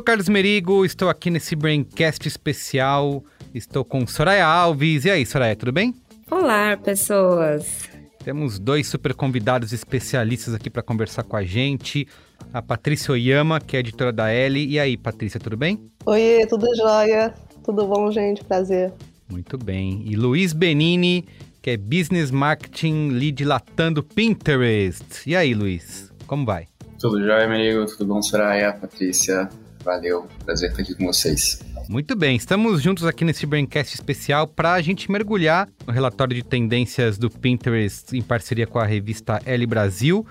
sou Carlos Merigo, estou aqui nesse Braincast especial. Estou com Soraya Alves. E aí, Soraya, tudo bem? Olá, pessoas. Temos dois super convidados especialistas aqui para conversar com a gente. A Patrícia Oyama, que é editora da L. E aí, Patrícia, tudo bem? Oiê, tudo jóia? Tudo bom, gente? Prazer. Muito bem. E Luiz Benini, que é Business Marketing Lead Latando Pinterest. E aí, Luiz, como vai? Tudo jóia, amigo? Tudo bom, Soraya? Patrícia? Valeu. Prazer estar aqui com vocês. Muito bem, estamos juntos aqui nesse Braincast especial para a gente mergulhar no relatório de tendências do Pinterest em parceria com a revista L Brasil,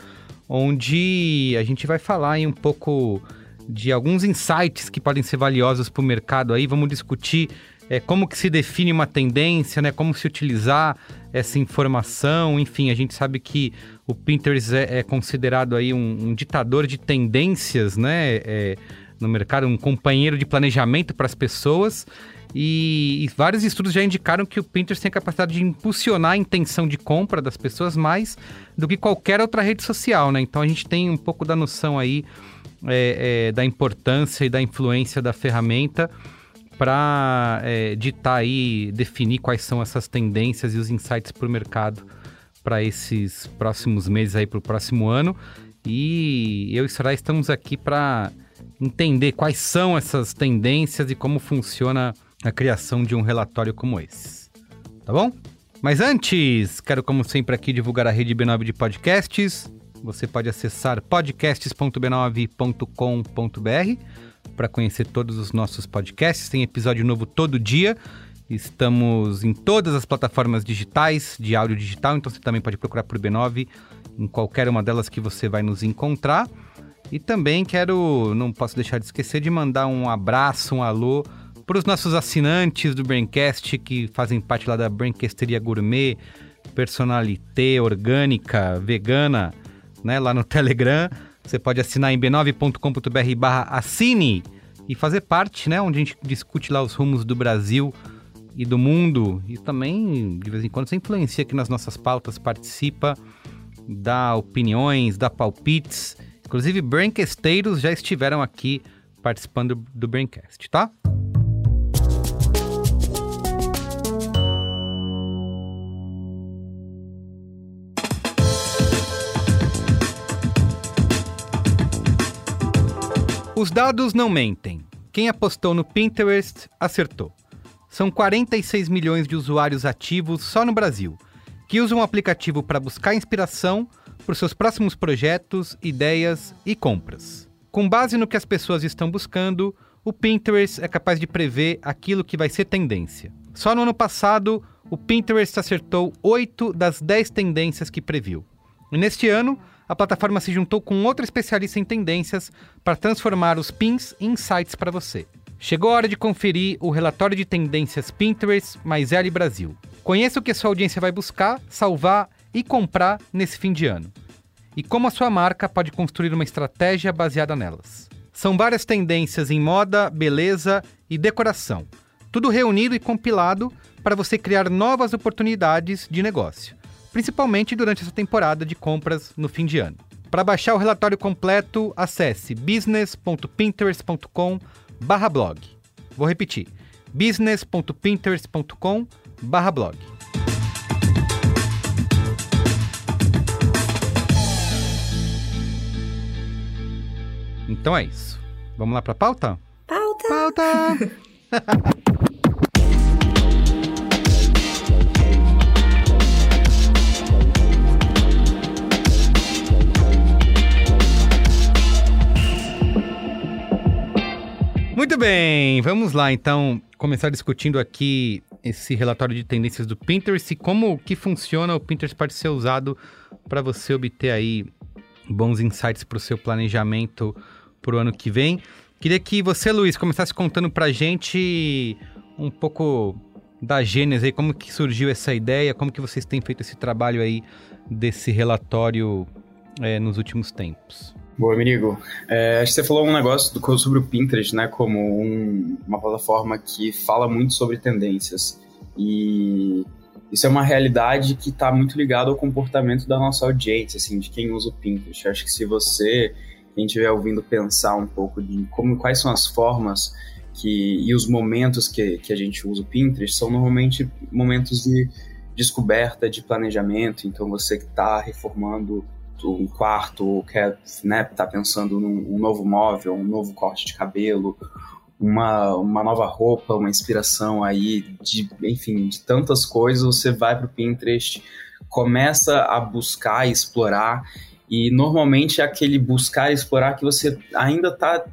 onde a gente vai falar aí um pouco de alguns insights que podem ser valiosos para o mercado aí. Vamos discutir é, como que se define uma tendência, né? Como se utilizar essa informação. Enfim, a gente sabe que o Pinterest é, é considerado aí um, um, ditador de tendências, né? É, no mercado, um companheiro de planejamento para as pessoas. E, e, vários estudos já indicaram que o Pinterest tem a capacidade de impulsionar a intenção de compra das pessoas mais do que qualquer outra rede social, né? Então a gente tem um pouco da noção aí é, é, da importância e da influência da ferramenta para é, ditar aí, definir quais são essas tendências e os insights para o mercado para esses próximos meses aí, para o próximo ano. E eu e Soraya estamos aqui para entender quais são essas tendências e como funciona a criação de um relatório como esse. Tá bom? Mas antes, quero como sempre aqui divulgar a rede B9 de podcasts. Você pode acessar podcasts.b9.com.br para conhecer todos os nossos podcasts. Tem episódio novo todo dia. Estamos em todas as plataformas digitais de áudio digital, então você também pode procurar por B9 em qualquer uma delas que você vai nos encontrar. E também quero, não posso deixar de esquecer de mandar um abraço, um alô para os nossos assinantes do Braincast que fazem parte lá da Braincasteria Gourmet, Personalité, Orgânica, Vegana, né, lá no Telegram. Você pode assinar em b9.com.br barra assine e fazer parte, né? Onde a gente discute lá os rumos do Brasil e do mundo. E também, de vez em quando, você influencia aqui nas nossas pautas, participa, dá opiniões, dá palpites. Inclusive, brancasteiros já estiveram aqui participando do Braincast, tá? Os dados não mentem. Quem apostou no Pinterest acertou. São 46 milhões de usuários ativos só no Brasil, que usam o aplicativo para buscar inspiração os seus próximos projetos, ideias e compras. Com base no que as pessoas estão buscando, o Pinterest é capaz de prever aquilo que vai ser tendência. Só no ano passado, o Pinterest acertou 8 das 10 tendências que previu. E neste ano, a plataforma se juntou com outra especialista em tendências para transformar os pins em insights para você. Chegou a hora de conferir o relatório de tendências Pinterest mais L Brasil. Conheça o que sua audiência vai buscar, salvar e comprar nesse fim de ano. E como a sua marca pode construir uma estratégia baseada nelas. São várias tendências em moda, beleza e decoração. Tudo reunido e compilado para você criar novas oportunidades de negócio principalmente durante essa temporada de compras no fim de ano. Para baixar o relatório completo, acesse business.pinterest.com/blog. Vou repetir: business.pinterest.com/blog. Então é isso. Vamos lá para a pauta? Pauta! Pauta! Muito bem, vamos lá então. começar discutindo aqui esse relatório de tendências do Pinterest e como que funciona o Pinterest pode ser usado para você obter aí bons insights para o seu planejamento para o ano que vem. Queria que você, Luiz, começasse contando para a gente um pouco da gênese aí, como que surgiu essa ideia, como que vocês têm feito esse trabalho aí desse relatório é, nos últimos tempos. Boa, amigo. É, acho que você falou um negócio do, sobre o Pinterest, né, como um, uma plataforma que fala muito sobre tendências. E isso é uma realidade que está muito ligado ao comportamento da nossa audiência, assim, de quem usa o Pinterest. acho que se você, quem estiver ouvindo, pensar um pouco de como, quais são as formas que, e os momentos que, que a gente usa o Pinterest, são normalmente momentos de descoberta, de planejamento. Então, você que está reformando um quarto, ou quer né, tá pensando num um novo móvel, um novo corte de cabelo, uma, uma nova roupa, uma inspiração aí de, enfim, de tantas coisas, você vai para o Pinterest, começa a buscar explorar, e normalmente é aquele buscar explorar que você ainda está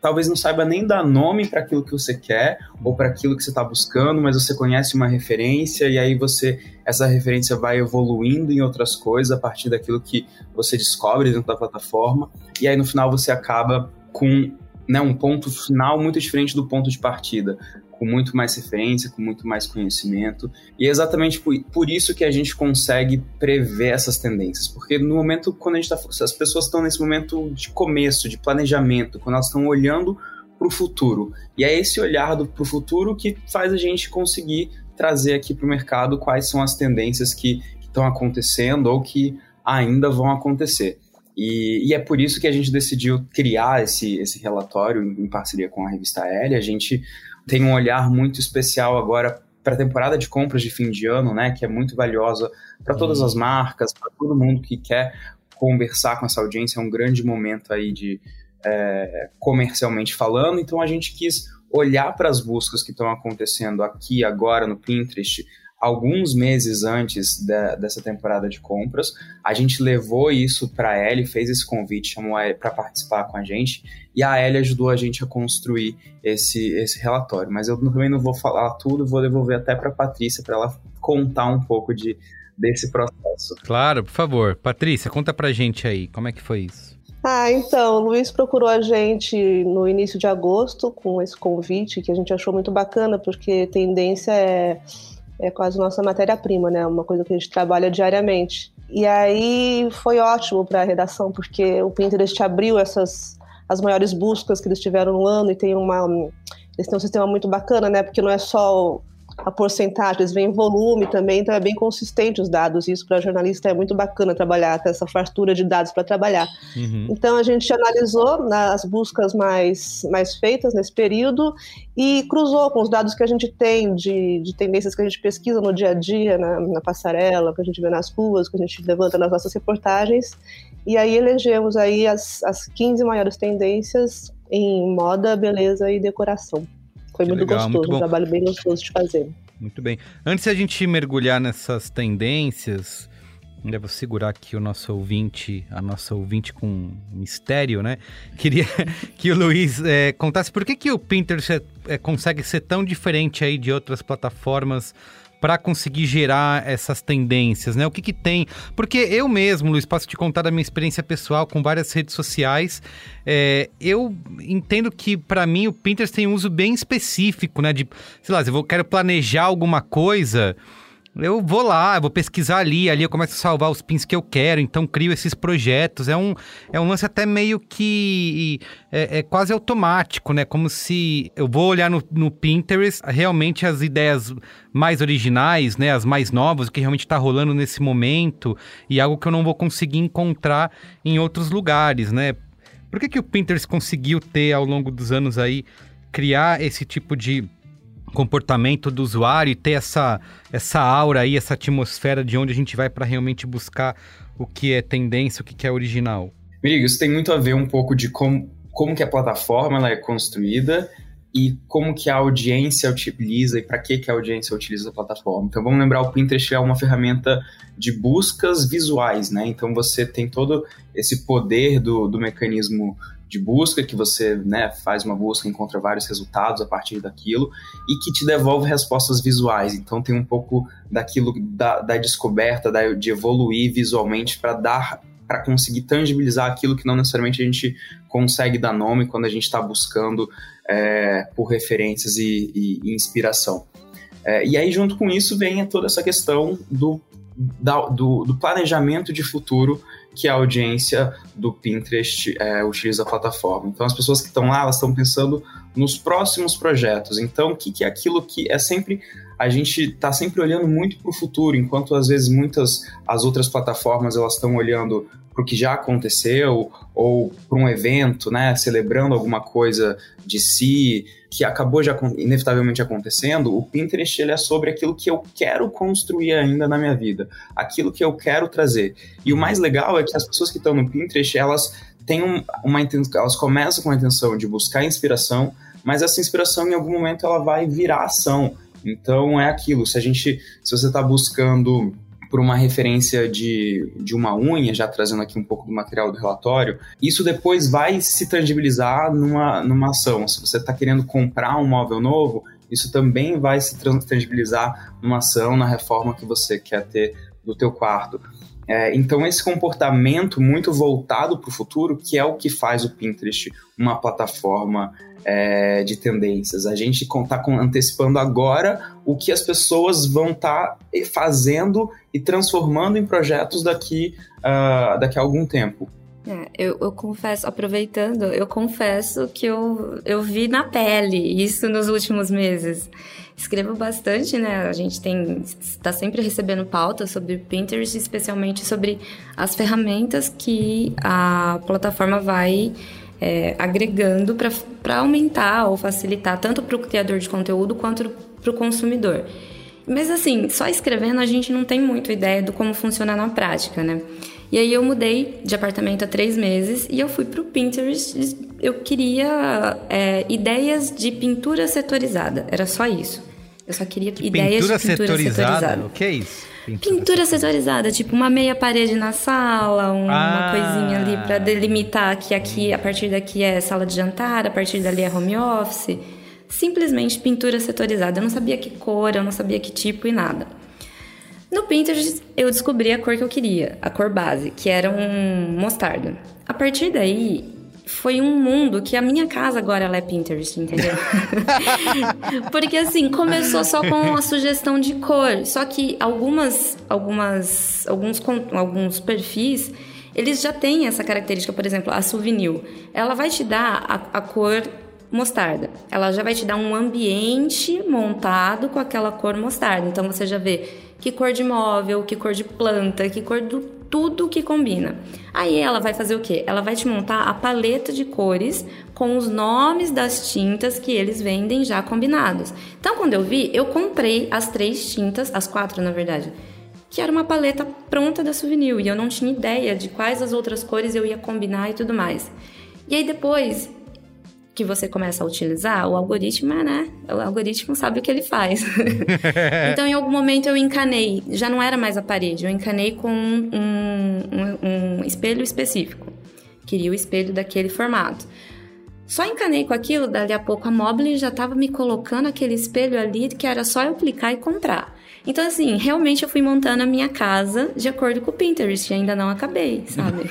talvez não saiba nem dar nome para aquilo que você quer ou para aquilo que você está buscando, mas você conhece uma referência e aí você essa referência vai evoluindo em outras coisas a partir daquilo que você descobre dentro da plataforma. E aí no final você acaba com né, um ponto final muito diferente do ponto de partida com muito mais referência, com muito mais conhecimento. E é exatamente por, isso que a gente consegue prever essas tendências. Porque no momento, quando a gente está. As pessoas estão nesse momento de começo, de planejamento, quando elas estão olhando para o futuro. E é esse olhar para o futuro que faz a gente conseguir trazer aqui para o mercado quais são as tendências que estão acontecendo ou que ainda vão acontecer. E, e, é por isso que a gente decidiu criar esse, esse relatório em parceria com a revista L. A gente tem um olhar muito especial agora para a temporada de compras de fim de ano, né, que é muito valiosa para todas as marcas, para todo mundo que quer conversar com essa audiência, é um grande momento aí de é, comercialmente falando. Então a gente quis olhar para as buscas que estão acontecendo aqui agora no Pinterest, alguns meses antes de, dessa temporada de compras. A gente levou isso para a Ellie, fez esse convite, chamou a para participar com a gente, e a Ellie ajudou a gente a construir esse, esse relatório. Mas eu também não vou falar tudo, vou devolver até para a Patrícia para ela contar um pouco de, desse processo. Claro, por favor. Patrícia, conta a gente aí, como é que foi isso? Ah, então, o Luiz procurou a gente no início de agosto com esse convite que a gente achou muito bacana, porque tendência é é quase nossa matéria-prima, né? Uma coisa que a gente trabalha diariamente. E aí foi ótimo para a redação, porque o Pinterest abriu essas as maiores buscas que eles tiveram no ano e tem uma eles têm um sistema muito bacana, né? Porque não é só a porcentagem, eles vêm em volume também, então é bem consistente os dados. Isso para jornalista é muito bacana trabalhar, ter essa fartura de dados para trabalhar. Uhum. Então a gente analisou nas buscas mais, mais feitas nesse período e cruzou com os dados que a gente tem de, de tendências que a gente pesquisa no dia a dia, na, na passarela, que a gente vê nas ruas, que a gente levanta nas nossas reportagens. E aí elegemos aí as, as 15 maiores tendências em moda, beleza e decoração. Foi muito legal, gostoso, muito um trabalho bem gostoso de fazer. Muito bem. Antes de a gente mergulhar nessas tendências, ainda vou segurar aqui o nosso ouvinte, a nossa ouvinte com mistério, né? Queria que o Luiz é, contasse por que, que o Pinterest é, é, consegue ser tão diferente aí de outras plataformas para conseguir gerar essas tendências, né? O que que tem? Porque eu mesmo, Luiz, posso te contar da minha experiência pessoal com várias redes sociais. É, eu entendo que para mim o Pinterest tem um uso bem específico, né? De, sei lá, se eu quero planejar alguma coisa, eu vou lá, eu vou pesquisar ali, ali eu começo a salvar os pins que eu quero, então crio esses projetos. É um, é um lance até meio que é, é quase automático, né? Como se eu vou olhar no, no, Pinterest realmente as ideias mais originais, né? As mais novas, o que realmente está rolando nesse momento e algo que eu não vou conseguir encontrar em outros lugares, né? Por que, que o Pinterest conseguiu ter ao longo dos anos aí criar esse tipo de comportamento do usuário e ter essa, essa aura aí, essa atmosfera de onde a gente vai para realmente buscar o que é tendência, o que é original? Mirigo, isso tem muito a ver um pouco de como, como que a plataforma ela é construída e como que a audiência utiliza e para que, que a audiência utiliza a plataforma. Então vamos lembrar, o Pinterest é uma ferramenta de buscas visuais, né? Então você tem todo esse poder do, do mecanismo de busca, que você né, faz uma busca, encontra vários resultados a partir daquilo, e que te devolve respostas visuais. Então tem um pouco daquilo da, da descoberta, da, de evoluir visualmente para dar para conseguir tangibilizar aquilo que não necessariamente a gente consegue dar nome quando a gente está buscando é, por referências e, e, e inspiração. É, e aí, junto com isso, vem toda essa questão do, da, do, do, planejamento de futuro que a audiência do Pinterest é, utiliza a plataforma. Então, as pessoas que estão lá, elas estão pensando nos próximos projetos. Então, o que, que é aquilo que é sempre a gente está sempre olhando muito para o futuro, enquanto às vezes muitas as outras plataformas elas estão olhando para o que já aconteceu ou para um evento, né, celebrando alguma coisa de si que acabou já inevitavelmente acontecendo. O Pinterest ele é sobre aquilo que eu quero construir ainda na minha vida, aquilo que eu quero trazer. E o mais legal é que as pessoas que estão no Pinterest elas têm uma elas começam com a intenção de buscar inspiração, mas essa inspiração em algum momento ela vai virar ação então é aquilo, se a gente, se você está buscando por uma referência de, de uma unha, já trazendo aqui um pouco do material do relatório, isso depois vai se tangibilizar numa, numa ação. Se você está querendo comprar um móvel novo, isso também vai se tangibilizar numa ação, na reforma que você quer ter do teu quarto. É, então esse comportamento muito voltado para o futuro, que é o que faz o Pinterest uma plataforma é, de tendências. A gente está antecipando agora o que as pessoas vão estar tá fazendo e transformando em projetos daqui, uh, daqui a algum tempo. É, eu, eu, confesso, aproveitando, eu confesso que eu, eu vi na pele isso nos últimos meses. Escrevo bastante, né? A gente tem está sempre recebendo pautas sobre o Pinterest, especialmente sobre as ferramentas que a plataforma vai é, agregando para aumentar ou facilitar tanto para o criador de conteúdo quanto para o consumidor. Mas assim, só escrevendo a gente não tem muito ideia do como funciona na prática, né? E aí eu mudei de apartamento há três meses e eu fui para o Pinterest. Eu queria é, ideias de pintura setorizada. Era só isso. Eu só queria que ideias pintura de pintura setorizada. setorizada. O que é isso? Pintura, pintura setorizada, tipo uma meia parede na sala, uma ah. coisinha ali para delimitar que aqui, a partir daqui é sala de jantar, a partir dali é home office. Simplesmente pintura setorizada. Eu não sabia que cor, eu não sabia que tipo e nada. No Pinterest eu descobri a cor que eu queria, a cor base, que era um mostarda. A partir daí foi um mundo que a minha casa agora ela é Pinterest, entendeu? Porque assim, começou só com a sugestão de cor, só que algumas algumas alguns alguns perfis eles já têm essa característica, por exemplo, a Souvenir. Ela vai te dar a, a cor mostarda. Ela já vai te dar um ambiente montado com aquela cor mostarda. Então você já vê que cor de móvel, que cor de planta, que cor do tudo que combina. Aí ela vai fazer o quê? Ela vai te montar a paleta de cores com os nomes das tintas que eles vendem já combinados. Então, quando eu vi, eu comprei as três tintas, as quatro na verdade, que era uma paleta pronta da Souvenir e eu não tinha ideia de quais as outras cores eu ia combinar e tudo mais. E aí depois que você começa a utilizar, o algoritmo, né? O algoritmo sabe o que ele faz. então, em algum momento eu encanei, já não era mais a parede, eu encanei com um, um, um espelho específico. Queria o espelho daquele formato. Só encanei com aquilo, dali a pouco a Mobile já estava me colocando aquele espelho ali que era só eu clicar e comprar. Então, assim, realmente eu fui montando a minha casa de acordo com o Pinterest e ainda não acabei, sabe?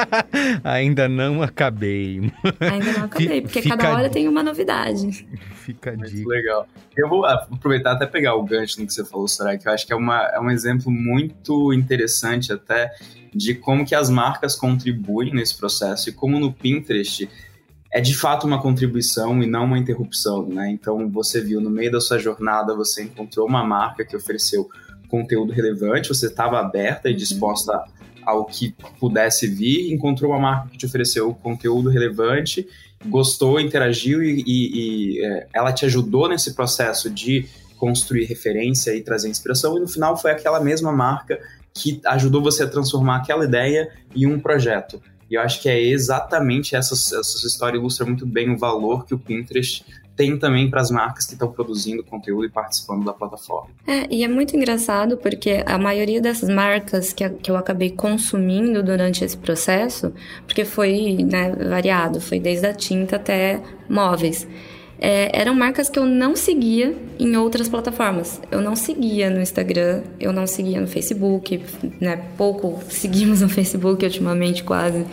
ainda não acabei. ainda não acabei, porque Fica cada hora tem uma novidade. Fica Muito dica. legal. Eu vou aproveitar até pegar o gancho no que você falou, Soraya, que eu acho que é, uma, é um exemplo muito interessante até de como que as marcas contribuem nesse processo e como no Pinterest é de fato uma contribuição e não uma interrupção, né? Então você viu no meio da sua jornada, você encontrou uma marca que ofereceu conteúdo relevante, você estava aberta e uhum. disposta ao que pudesse vir, encontrou uma marca que te ofereceu conteúdo relevante, gostou, interagiu e, e, e é, ela te ajudou nesse processo de construir referência e trazer inspiração, e no final foi aquela mesma marca que ajudou você a transformar aquela ideia em um projeto. E eu acho que é exatamente essa, essa história ilustra muito bem o valor que o Pinterest tem também para as marcas que estão produzindo conteúdo e participando da plataforma. É, e é muito engraçado porque a maioria dessas marcas que, que eu acabei consumindo durante esse processo, porque foi né, variado, foi desde a tinta até móveis. É, eram marcas que eu não seguia em outras plataformas. Eu não seguia no Instagram, eu não seguia no Facebook, né? Pouco seguimos no Facebook ultimamente, quase.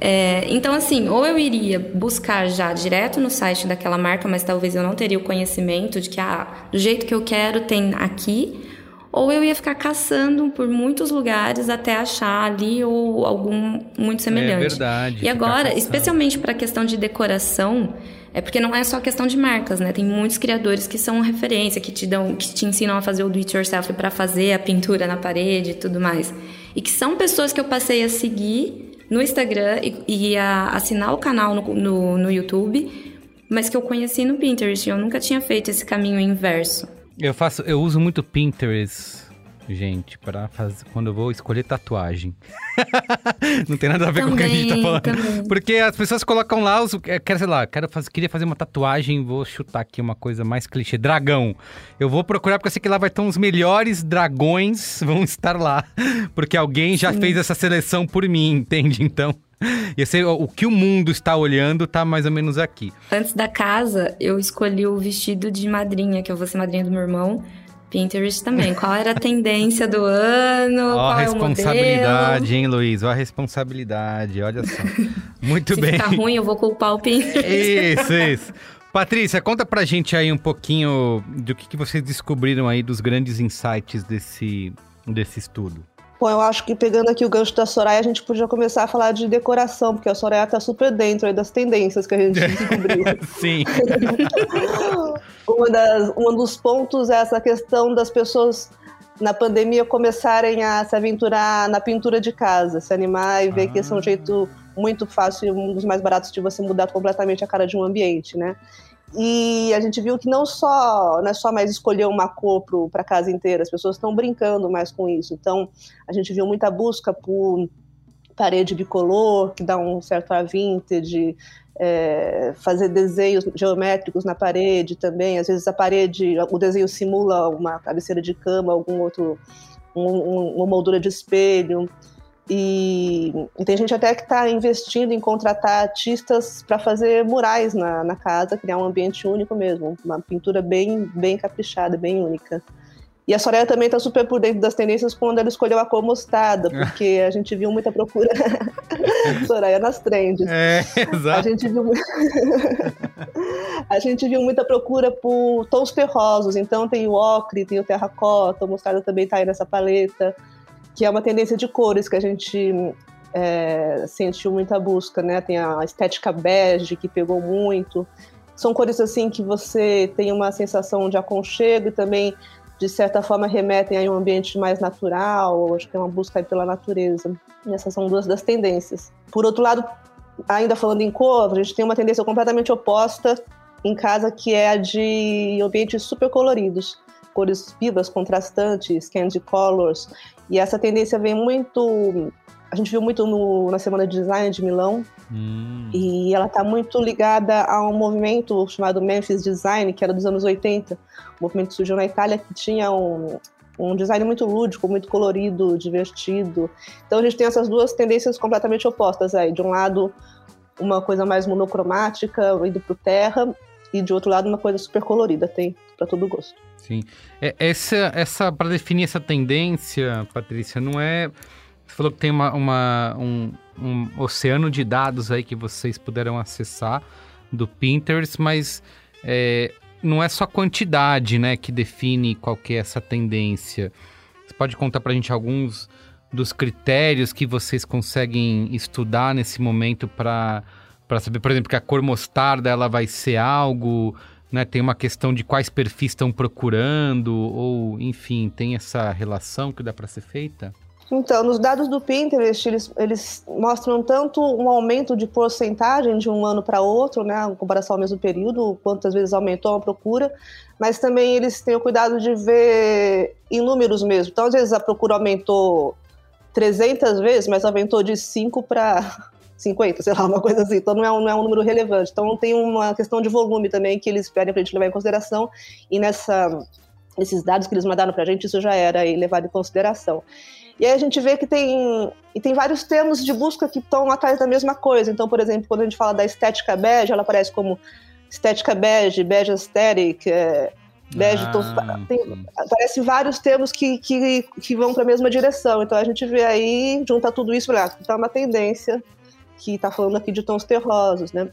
É, então, assim, ou eu iria buscar já direto no site daquela marca, mas talvez eu não teria o conhecimento de que, ah, do jeito que eu quero tem aqui, ou eu ia ficar caçando por muitos lugares até achar ali ou algum muito semelhante. É verdade. E agora, especialmente para a questão de decoração, é porque não é só questão de marcas, né? Tem muitos criadores que são referência, que te dão, que te ensinam a fazer o do it yourself para fazer a pintura na parede e tudo mais. E que são pessoas que eu passei a seguir no Instagram e, e a assinar o canal no, no, no YouTube, mas que eu conheci no Pinterest. Eu nunca tinha feito esse caminho inverso. Eu faço, eu uso muito Pinterest gente, para fazer quando eu vou escolher tatuagem. não tem nada a ver também, com o que a gente tá falando. Também. Porque as pessoas colocam lá os. É, quero, sei lá, quero fazer, queria fazer uma tatuagem, vou chutar aqui uma coisa mais clichê. Dragão. Eu vou procurar porque eu sei que lá vai ter uns melhores dragões vão estar lá. Porque alguém já Sim. fez essa seleção por mim, entende? Então. E sei, o que o mundo está olhando tá mais ou menos aqui. Antes da casa, eu escolhi o vestido de madrinha, que eu vou ser madrinha do meu irmão. Pinterest também. Qual era a tendência do ano? Ó, a responsabilidade, hein, Luiz? Ó, a responsabilidade, olha só. Muito Se bem. Se ficar ruim, eu vou culpar o Pinterest. Isso, isso. Patrícia, conta pra gente aí um pouquinho do que, que vocês descobriram aí dos grandes insights desse, desse estudo. Bom, eu acho que pegando aqui o gancho da Soraya, a gente podia começar a falar de decoração, porque a Soraya tá super dentro das tendências que a gente descobriu. Sim. Uma das, um dos pontos é essa questão das pessoas na pandemia começarem a se aventurar na pintura de casa, se animar e ver ah. que esse é um jeito muito fácil e um dos mais baratos de você mudar completamente a cara de um ambiente, né? E a gente viu que não só não é só mais escolher uma cor para a casa inteira, as pessoas estão brincando mais com isso. Então, a gente viu muita busca por parede bicolor, que dá um certo ar vintage, é, fazer desenhos geométricos na parede também. Às vezes a parede, o desenho simula uma cabeceira de cama, algum outro, um, uma moldura de espelho. E, e, tem gente até que está investindo em contratar artistas para fazer murais na, na, casa, criar um ambiente único mesmo, uma pintura bem, bem caprichada, bem única. E a Soraya também está super por dentro das tendências quando ela escolheu a cor mostarda, porque a gente viu muita procura. Soraya nas trends. É, exato. A gente viu, a gente viu muita procura por tons terrosos. Então tem o ocre, tem o terracota, o mostarda também está aí nessa paleta, que é uma tendência de cores que a gente é, sentiu muita busca, né? Tem a estética bege que pegou muito. São cores assim que você tem uma sensação de aconchego e também de certa forma remetem a um ambiente mais natural, acho que é uma busca pela natureza. E essas são duas das tendências. Por outro lado, ainda falando em cor, a gente tem uma tendência completamente oposta em casa, que é a de ambientes super coloridos, cores vivas, contrastantes, candy colors. E essa tendência vem muito a gente viu muito no, na Semana de Design de Milão. Hum. E ela está muito ligada a um movimento chamado Memphis Design, que era dos anos 80. Um movimento que surgiu na Itália que tinha um, um design muito lúdico, muito colorido, divertido. Então a gente tem essas duas tendências completamente opostas aí. De um lado, uma coisa mais monocromática, indo para o terra, e de outro lado, uma coisa super colorida, tem para todo gosto. Sim. É, essa, essa para definir essa tendência, Patrícia, não é você falou que tem uma, uma um, um, oceano de dados aí que vocês puderam acessar do Pinterest, mas é, não é só quantidade né, que define qual que é essa tendência. Você pode contar para a gente alguns dos critérios que vocês conseguem estudar nesse momento para saber, por exemplo, que a cor mostarda ela vai ser algo, né? Tem uma questão de quais perfis estão procurando, ou enfim, tem essa relação que dá para ser feita? Então, nos dados do Pinterest, eles, eles mostram tanto um aumento de porcentagem de um ano para outro, né, em comparação ao mesmo período, quantas vezes aumentou a procura, mas também eles têm o cuidado de ver em números mesmo. Então, às vezes a procura aumentou 300 vezes, mas aumentou de 5 para 50, sei lá, uma coisa assim. Então não é um, não é um número relevante. Então tem uma questão de volume também que eles pedem para a gente levar em consideração. E nessa, nesses dados que eles mandaram para a gente, isso já era levado em consideração. E aí a gente vê que tem, e tem vários termos de busca que estão atrás da mesma coisa. Então, por exemplo, quando a gente fala da estética bege, ela aparece como estética bege, bege aesthetic, é, bege. Ah, tem, aparece vários termos que, que, que vão para a mesma direção. Então a gente vê aí, junta tudo isso, olha, ah, tá uma tendência que está falando aqui de tons terrosos, né?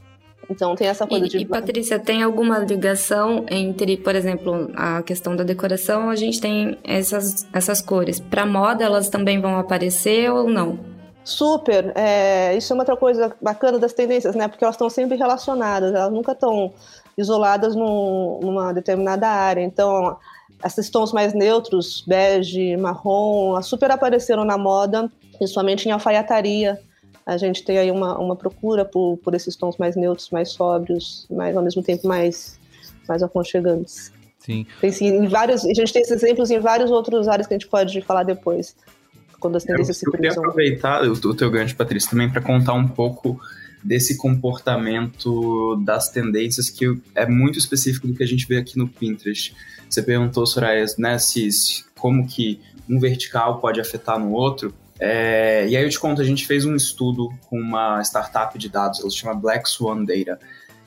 Então tem essa coisa e, de. E Patrícia, tem alguma ligação entre, por exemplo, a questão da decoração? A gente tem essas, essas cores. Para moda, elas também vão aparecer ou não? Super. É, isso é uma outra coisa bacana das tendências, né? Porque elas estão sempre relacionadas, elas nunca estão isoladas num, numa determinada área. Então, esses tons mais neutros, bege, marrom, super apareceram na moda, principalmente em alfaiataria a gente tem aí uma, uma procura por, por esses tons mais neutros, mais sóbrios, mas ao mesmo tempo mais, mais aconchegantes. Sim. Tem, sim, em vários, a gente tem esses exemplos em vários outros áreas que a gente pode falar depois, quando as tendências eu, se cruzam. Eu queria aproveitar o, o teu gancho, Patrícia, também para contar um pouco desse comportamento das tendências que é muito específico do que a gente vê aqui no Pinterest. Você perguntou, Soraya, né, se, como que um vertical pode afetar no outro. É, e aí eu te conto, a gente fez um estudo com uma startup de dados, ela se chama Black Swan Data.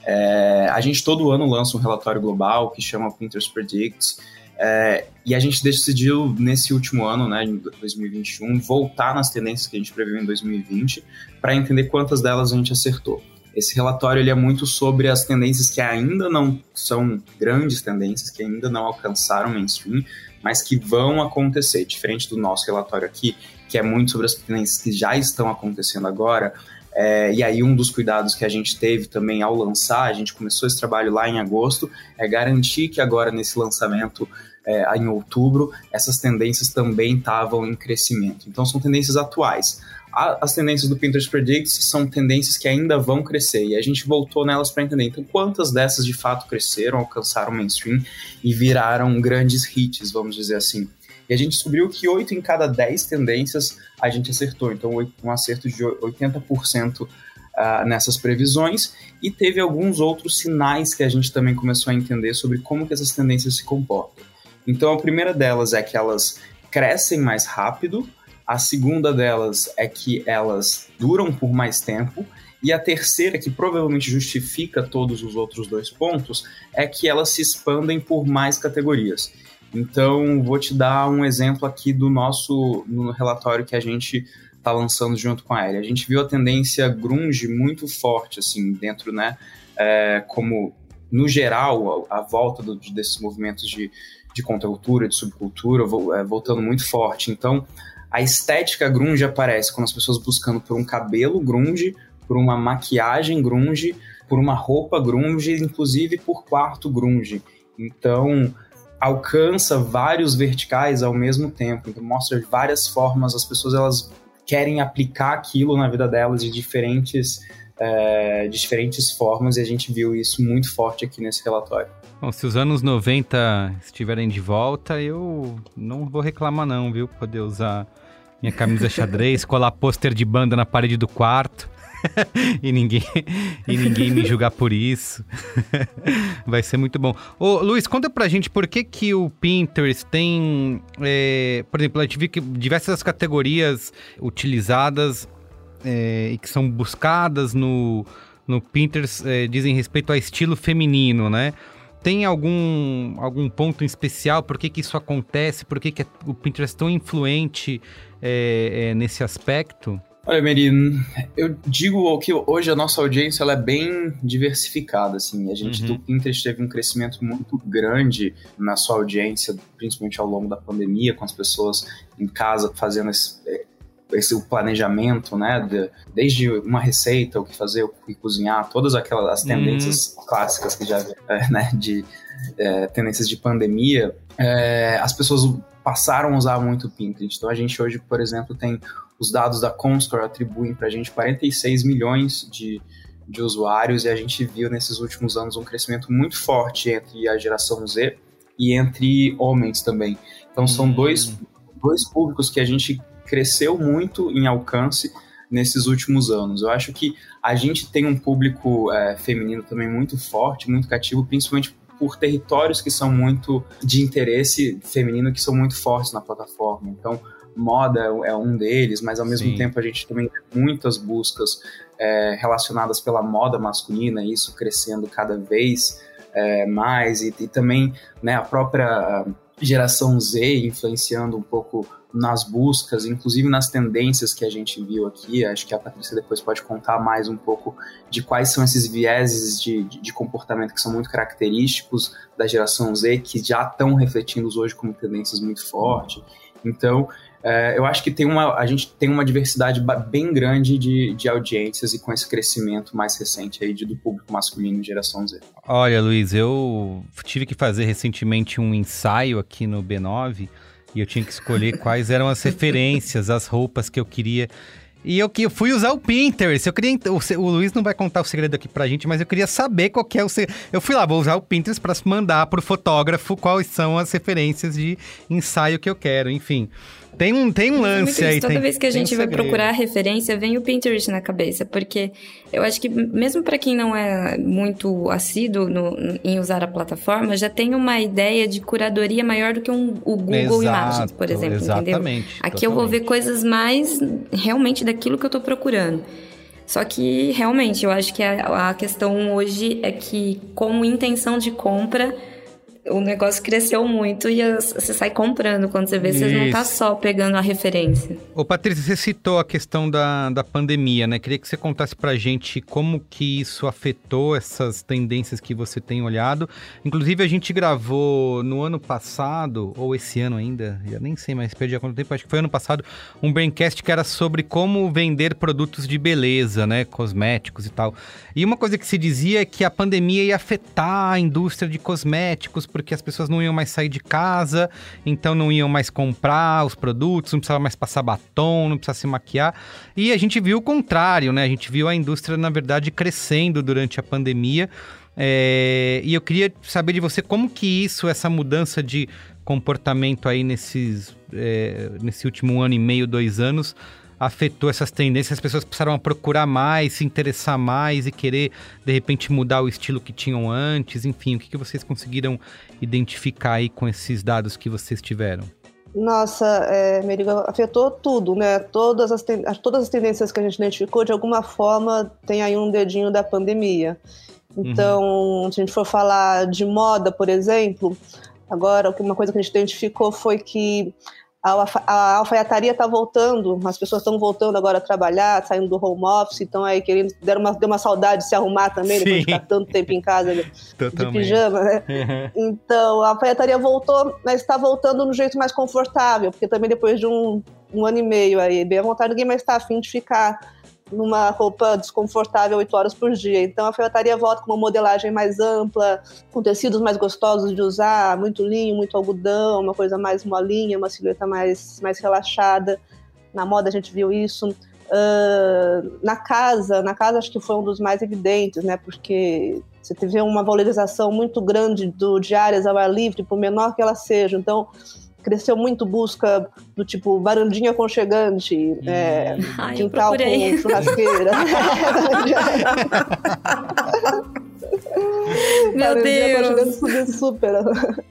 É, a gente todo ano lança um relatório global que chama Pinterest Predicts, é, e a gente decidiu nesse último ano, né, em 2021, voltar nas tendências que a gente previu em 2020 para entender quantas delas a gente acertou. Esse relatório ele é muito sobre as tendências que ainda não são grandes tendências, que ainda não alcançaram mainstream, mas que vão acontecer. Diferente do nosso relatório aqui, que é muito sobre as tendências que já estão acontecendo agora. É, e aí, um dos cuidados que a gente teve também ao lançar, a gente começou esse trabalho lá em agosto, é garantir que agora nesse lançamento é, em outubro, essas tendências também estavam em crescimento. Então, são tendências atuais. A, as tendências do Pinterest Predicts são tendências que ainda vão crescer e a gente voltou nelas para entender. Então, quantas dessas de fato cresceram, alcançaram mainstream e viraram grandes hits, vamos dizer assim. E a gente descobriu que 8 em cada 10 tendências a gente acertou. Então, um acerto de 80% uh, ah, nessas previsões. E teve alguns outros sinais que a gente também começou a entender sobre como que essas tendências se comportam. Então, a primeira delas é que elas crescem mais rápido. A segunda delas é que elas duram por mais tempo. E a terceira, que provavelmente justifica todos os outros dois pontos, é que elas se expandem por mais categorias. Então, vou te dar um exemplo aqui do nosso no relatório que a gente está lançando junto com a Ellie. A gente viu a tendência grunge muito forte, assim, dentro, né, é, como, no geral, a, a volta do, desses movimentos de, de contracultura, de subcultura, é, voltando muito forte. Então, a estética grunge aparece quando as pessoas buscando por um cabelo grunge, por uma maquiagem grunge, por uma roupa grunge, inclusive por quarto grunge. Então, alcança vários verticais ao mesmo tempo, então mostra várias formas, as pessoas elas querem aplicar aquilo na vida delas de diferentes, é, de diferentes formas e a gente viu isso muito forte aqui nesse relatório. Bom, se os anos 90 estiverem de volta, eu não vou reclamar não, viu? Poder usar minha camisa xadrez, colar pôster de banda na parede do quarto. e, ninguém, e ninguém me julgar por isso. Vai ser muito bom. Ô, Luiz, conta pra gente por que, que o Pinterest tem, é, por exemplo, a gente viu que diversas categorias utilizadas é, e que são buscadas no, no Pinterest é, dizem respeito a estilo feminino, né? Tem algum, algum ponto em especial? Por que, que isso acontece? Por que, que é o Pinterest é tão influente é, é, nesse aspecto? Olha, Meri, eu digo que hoje a nossa audiência ela é bem diversificada, assim. A gente uhum. do Pinterest teve um crescimento muito grande na sua audiência, principalmente ao longo da pandemia, com as pessoas em casa fazendo esse, esse o planejamento, né? De, desde uma receita, o que fazer, o que cozinhar, todas aquelas as tendências uhum. clássicas que já, é, né? De é, tendências de pandemia, é, as pessoas passaram a usar muito o Pinterest. Então a gente hoje, por exemplo, tem os dados da Comscore atribuem para a gente 46 milhões de, de usuários e a gente viu nesses últimos anos um crescimento muito forte entre a geração Z e entre homens também. Então são hum. dois, dois públicos que a gente cresceu muito em alcance nesses últimos anos. Eu acho que a gente tem um público é, feminino também muito forte, muito cativo, principalmente por territórios que são muito de interesse feminino, que são muito fortes na plataforma. Então, moda é um deles, mas ao mesmo Sim. tempo a gente também tem muitas buscas é, relacionadas pela moda masculina, isso crescendo cada vez é, mais, e, e também né, a própria geração Z influenciando um pouco nas buscas, inclusive nas tendências que a gente viu aqui. Acho que a Patrícia depois pode contar mais um pouco de quais são esses vieses de, de, de comportamento que são muito característicos da geração Z, que já estão refletindo hoje como tendências muito fortes. Então, é, eu acho que tem uma, a gente tem uma diversidade bem grande de, de audiências e com esse crescimento mais recente aí de, do público masculino geração Z. Olha, Luiz, eu tive que fazer recentemente um ensaio aqui no B9 e eu tinha que escolher quais eram as referências, as roupas que eu queria. E eu, eu fui usar o Pinterest. Eu queria. O, o, Luiz não vai contar o segredo aqui pra gente, mas eu queria saber qual que é o segredo. Eu fui lá, vou usar o Pinterest para mandar pro fotógrafo quais são as referências de ensaio que eu quero. Enfim. Tem um, tem um lance aí. Toda tem, vez que a gente um vai procurar referência, vem o Pinterest na cabeça. Porque eu acho que, mesmo para quem não é muito assíduo no, em usar a plataforma, já tem uma ideia de curadoria maior do que um, o Google Exato, Imagens, por exemplo. Exatamente. Entendeu? Aqui totalmente. eu vou ver coisas mais realmente daquilo que eu tô procurando. Só que, realmente, eu acho que a, a questão hoje é que, como intenção de compra o negócio cresceu muito e você sai comprando. Quando você vê, Isso. você não tá só pegando a referência. Ô, Patrícia, você citou a questão da, da pandemia, né? Queria que você contasse pra gente como que isso afetou essas tendências que você tem olhado. Inclusive, a gente gravou no ano passado, ou esse ano ainda, já nem sei mais, perdi a quanto tempo, acho que foi ano passado, um braincast que era sobre como vender produtos de beleza, né? Cosméticos e tal. E uma coisa que se dizia é que a pandemia ia afetar a indústria de cosméticos, porque as pessoas não iam mais sair de casa, então não iam mais comprar os produtos, não precisava mais passar batom, não precisava se maquiar. E a gente viu o contrário, né? A gente viu a indústria, na verdade, crescendo durante a pandemia. É... E eu queria saber de você como que isso, essa mudança de comportamento aí nesses, é... nesse último ano e meio, dois anos, afetou essas tendências, as pessoas passaram a procurar mais, se interessar mais e querer, de repente, mudar o estilo que tinham antes? Enfim, o que, que vocês conseguiram identificar aí com esses dados que vocês tiveram? Nossa, é, Merigo, afetou tudo, né? Todas as, todas as tendências que a gente identificou, de alguma forma, tem aí um dedinho da pandemia. Então, uhum. se a gente for falar de moda, por exemplo, agora uma coisa que a gente identificou foi que a, alfaiataria está voltando, as pessoas estão voltando agora a trabalhar, saindo do home office, então aí querendo, deram uma, deu uma saudade de se arrumar também, Sim. depois de estar tanto tempo em casa de, de pijama, né? Uhum. Então a alfaiataria voltou, mas está voltando no jeito mais confortável, porque também depois de um, um ano e meio aí, bem à vontade, ninguém mais está afim de ficar numa roupa desconfortável oito horas por dia. Então a alfaiataria volta com uma modelagem mais ampla, com tecidos mais gostosos de usar, muito linho, muito algodão, uma coisa mais molinha, uma silhueta mais, mais relaxada. Na moda a gente viu isso. Uh, na casa, na casa acho que foi um dos mais evidentes, né? Porque você teve uma valorização muito grande do de áreas ao ar livre, por menor que ela seja. Então, cresceu muito busca do tipo varandinha aconchegante, hum. é, Ai, quintal com churrasqueira. Meu Deus! Super.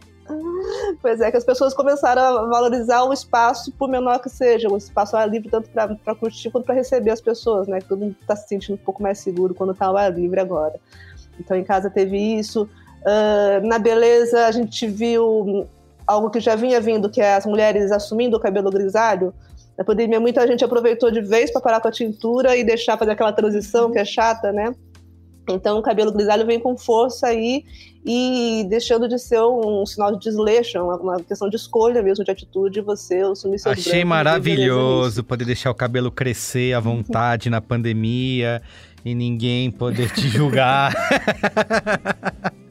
Pois é, que as pessoas começaram a valorizar o espaço, por menor que seja, o espaço ao ar livre, tanto para curtir quanto para receber as pessoas, né? Que todo mundo está se sentindo um pouco mais seguro quando está ao ar livre agora. Então, em casa teve isso. Uh, na beleza, a gente viu algo que já vinha vindo, que é as mulheres assumindo o cabelo grisalho. Na pandemia, muita gente aproveitou de vez para parar com a tintura e deixar fazer aquela transição que é chata, né? Então, o cabelo grisalho vem com força aí e deixando de ser um sinal de desleixo, uma questão de escolha mesmo, de atitude, você assumir seus Achei maravilhoso poder deixar o cabelo crescer à vontade na pandemia e ninguém poder te julgar.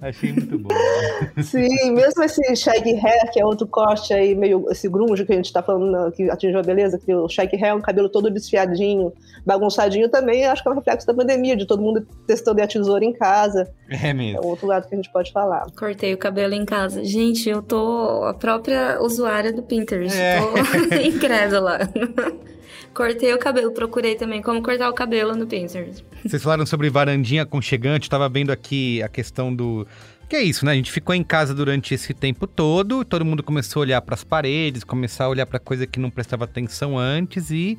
Achei muito bom. Sim, mesmo esse shaggy hair, que é outro corte aí, meio esse grunge que a gente tá falando, que atingiu a beleza, que o shaggy hair é um cabelo todo desfiadinho, bagunçadinho também, acho que é um reflexo da pandemia, de todo mundo testando a tesoura em casa. É mesmo. É outro lado que a gente pode falar. Cortei o cabelo em casa. Gente, eu tô a própria usuária do Pinterest. É. Tô incrédula. Cortei o cabelo, procurei também como cortar o cabelo no Pinterest. Vocês falaram sobre varandinha aconchegante, eu tava vendo aqui a questão do que é isso, né? A gente ficou em casa durante esse tempo todo, todo mundo começou a olhar para as paredes, começar a olhar para coisa que não prestava atenção antes e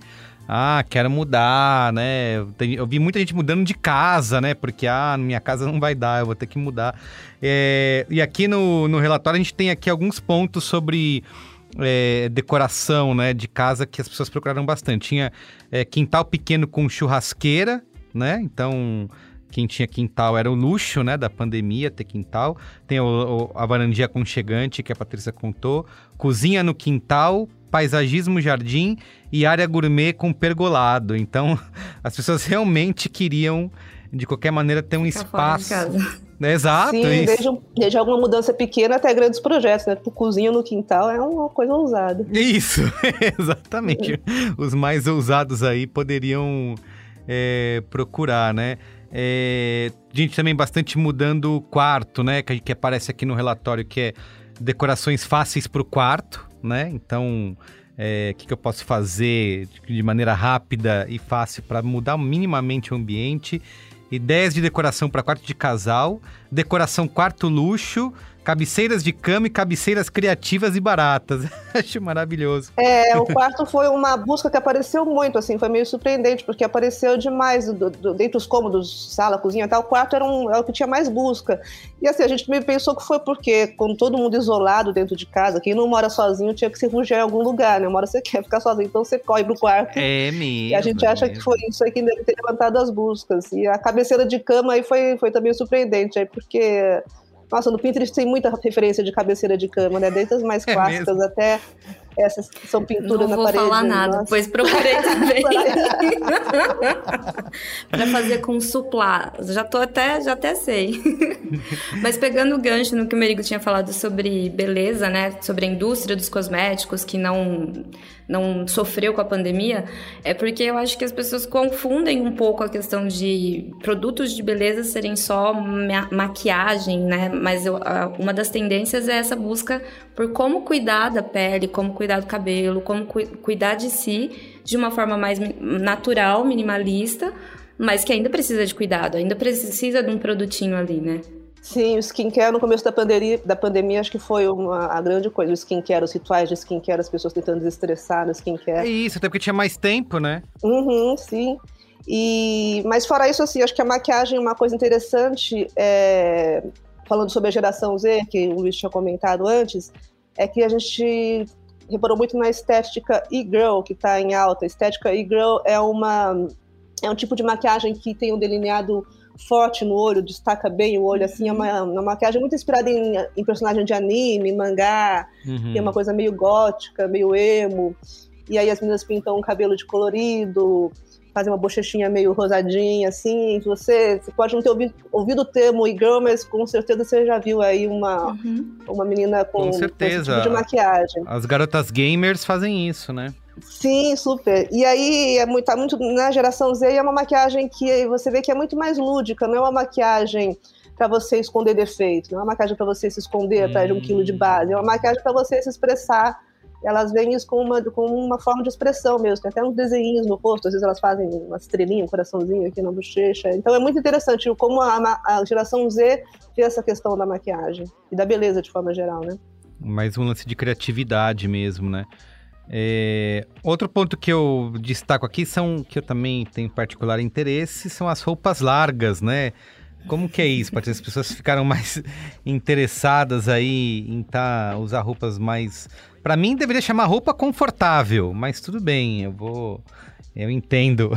ah, quero mudar, né? Eu vi muita gente mudando de casa, né? Porque, ah, minha casa não vai dar, eu vou ter que mudar. É, e aqui no, no relatório a gente tem aqui alguns pontos sobre é, decoração, né? De casa que as pessoas procuraram bastante. Tinha é, quintal pequeno com churrasqueira, né? Então, quem tinha quintal era o luxo, né, da pandemia, ter quintal. Tem o, o, a varandinha aconchegante, que a Patrícia contou. Cozinha no quintal, paisagismo jardim e área gourmet com pergolado. Então, as pessoas realmente queriam, de qualquer maneira, ter um Ficar espaço. Exato. Sim, desde, desde, alguma mudança pequena até grandes projetos, né? Tipo, cozinha no quintal é uma coisa ousada. Isso, exatamente. Os mais ousados aí poderiam é, procurar, né? É, gente também bastante mudando o quarto, né? Que, que aparece aqui no relatório, que é decorações fáceis para o quarto, né? Então, o é, que, que eu posso fazer de maneira rápida e fácil para mudar minimamente o ambiente? Ideias de decoração para quarto de casal, decoração quarto luxo, Cabeceiras de cama e cabeceiras criativas e baratas. Acho maravilhoso. É, o quarto foi uma busca que apareceu muito, assim, foi meio surpreendente, porque apareceu demais do, do, dentro dos cômodos, sala, cozinha e tal. O quarto era, um, era o que tinha mais busca. E assim, a gente meio pensou que foi porque, com todo mundo isolado dentro de casa, quem não mora sozinho tinha que se refugiar em algum lugar, né? Uma hora você quer ficar sozinho, então você corre pro quarto. É mesmo. E a gente acha mesmo. que foi isso aí que deve ter levantado as buscas. E a cabeceira de cama aí foi, foi também surpreendente, aí porque nossa, no Pinterest tem muita referência de cabeceira de cama, né? Desde as mais é clássicas mesmo? até essas que são pinturas na parede. Não vou falar nada, nossa. pois procurei também. para fazer com suplá. Já tô até, já até sei. Mas pegando o gancho no que o Merigo tinha falado sobre beleza, né? Sobre a indústria dos cosméticos que não não sofreu com a pandemia, é porque eu acho que as pessoas confundem um pouco a questão de produtos de beleza serem só ma maquiagem, né? Mas eu, uma das tendências é essa busca por como cuidar da pele, como cuidar do cabelo, como cu cuidar de si de uma forma mais natural, minimalista, mas que ainda precisa de cuidado, ainda precisa de um produtinho ali, né? Sim, o skincare no começo da pandemia, da pandemia acho que foi uma, a grande coisa. O skincare, os rituais de skincare, as pessoas tentando desestressar no skincare. É isso, até porque tinha mais tempo, né? Uhum, sim. E, mas fora isso, assim, acho que a maquiagem é uma coisa interessante, é, falando sobre a geração Z, que o Luiz tinha comentado antes, é que a gente reparou muito na estética e-girl, que está em alta. A estética e-girl é, uma, é um tipo de maquiagem que tem um delineado forte no olho, destaca bem o olho, assim, é uma, uma maquiagem muito inspirada em, em personagem de anime, mangá, uhum. tem uma coisa meio gótica, meio emo, e aí as meninas pintam um cabelo de colorido, fazem uma bochechinha meio rosadinha, assim, você, você pode não ter ouvido, ouvido o termo e-girl, mas com certeza você já viu aí uma, uhum. uma menina com, com certeza. Com esse tipo de maquiagem. As garotas gamers fazem isso, né? Sim, super. E aí é muito, tá muito na geração Z é uma maquiagem que você vê que é muito mais lúdica, não é uma maquiagem para você esconder defeito, não é uma maquiagem para você se esconder atrás de um quilo de base, é uma maquiagem para você se expressar. Elas veem isso como uma, como uma forma de expressão mesmo. Tem até uns desenhinhos no rosto, às vezes elas fazem uma estrelinha, um coraçãozinho aqui na bochecha. Então é muito interessante como a, a geração Z vê essa questão da maquiagem e da beleza de forma geral, né? Mais um lance de criatividade mesmo, né? É, outro ponto que eu destaco aqui são que eu também tenho particular interesse são as roupas largas, né? Como que é isso? Para as pessoas ficaram mais interessadas aí em tá, usar roupas mais. Para mim deveria chamar roupa confortável, mas tudo bem, eu vou. Eu entendo.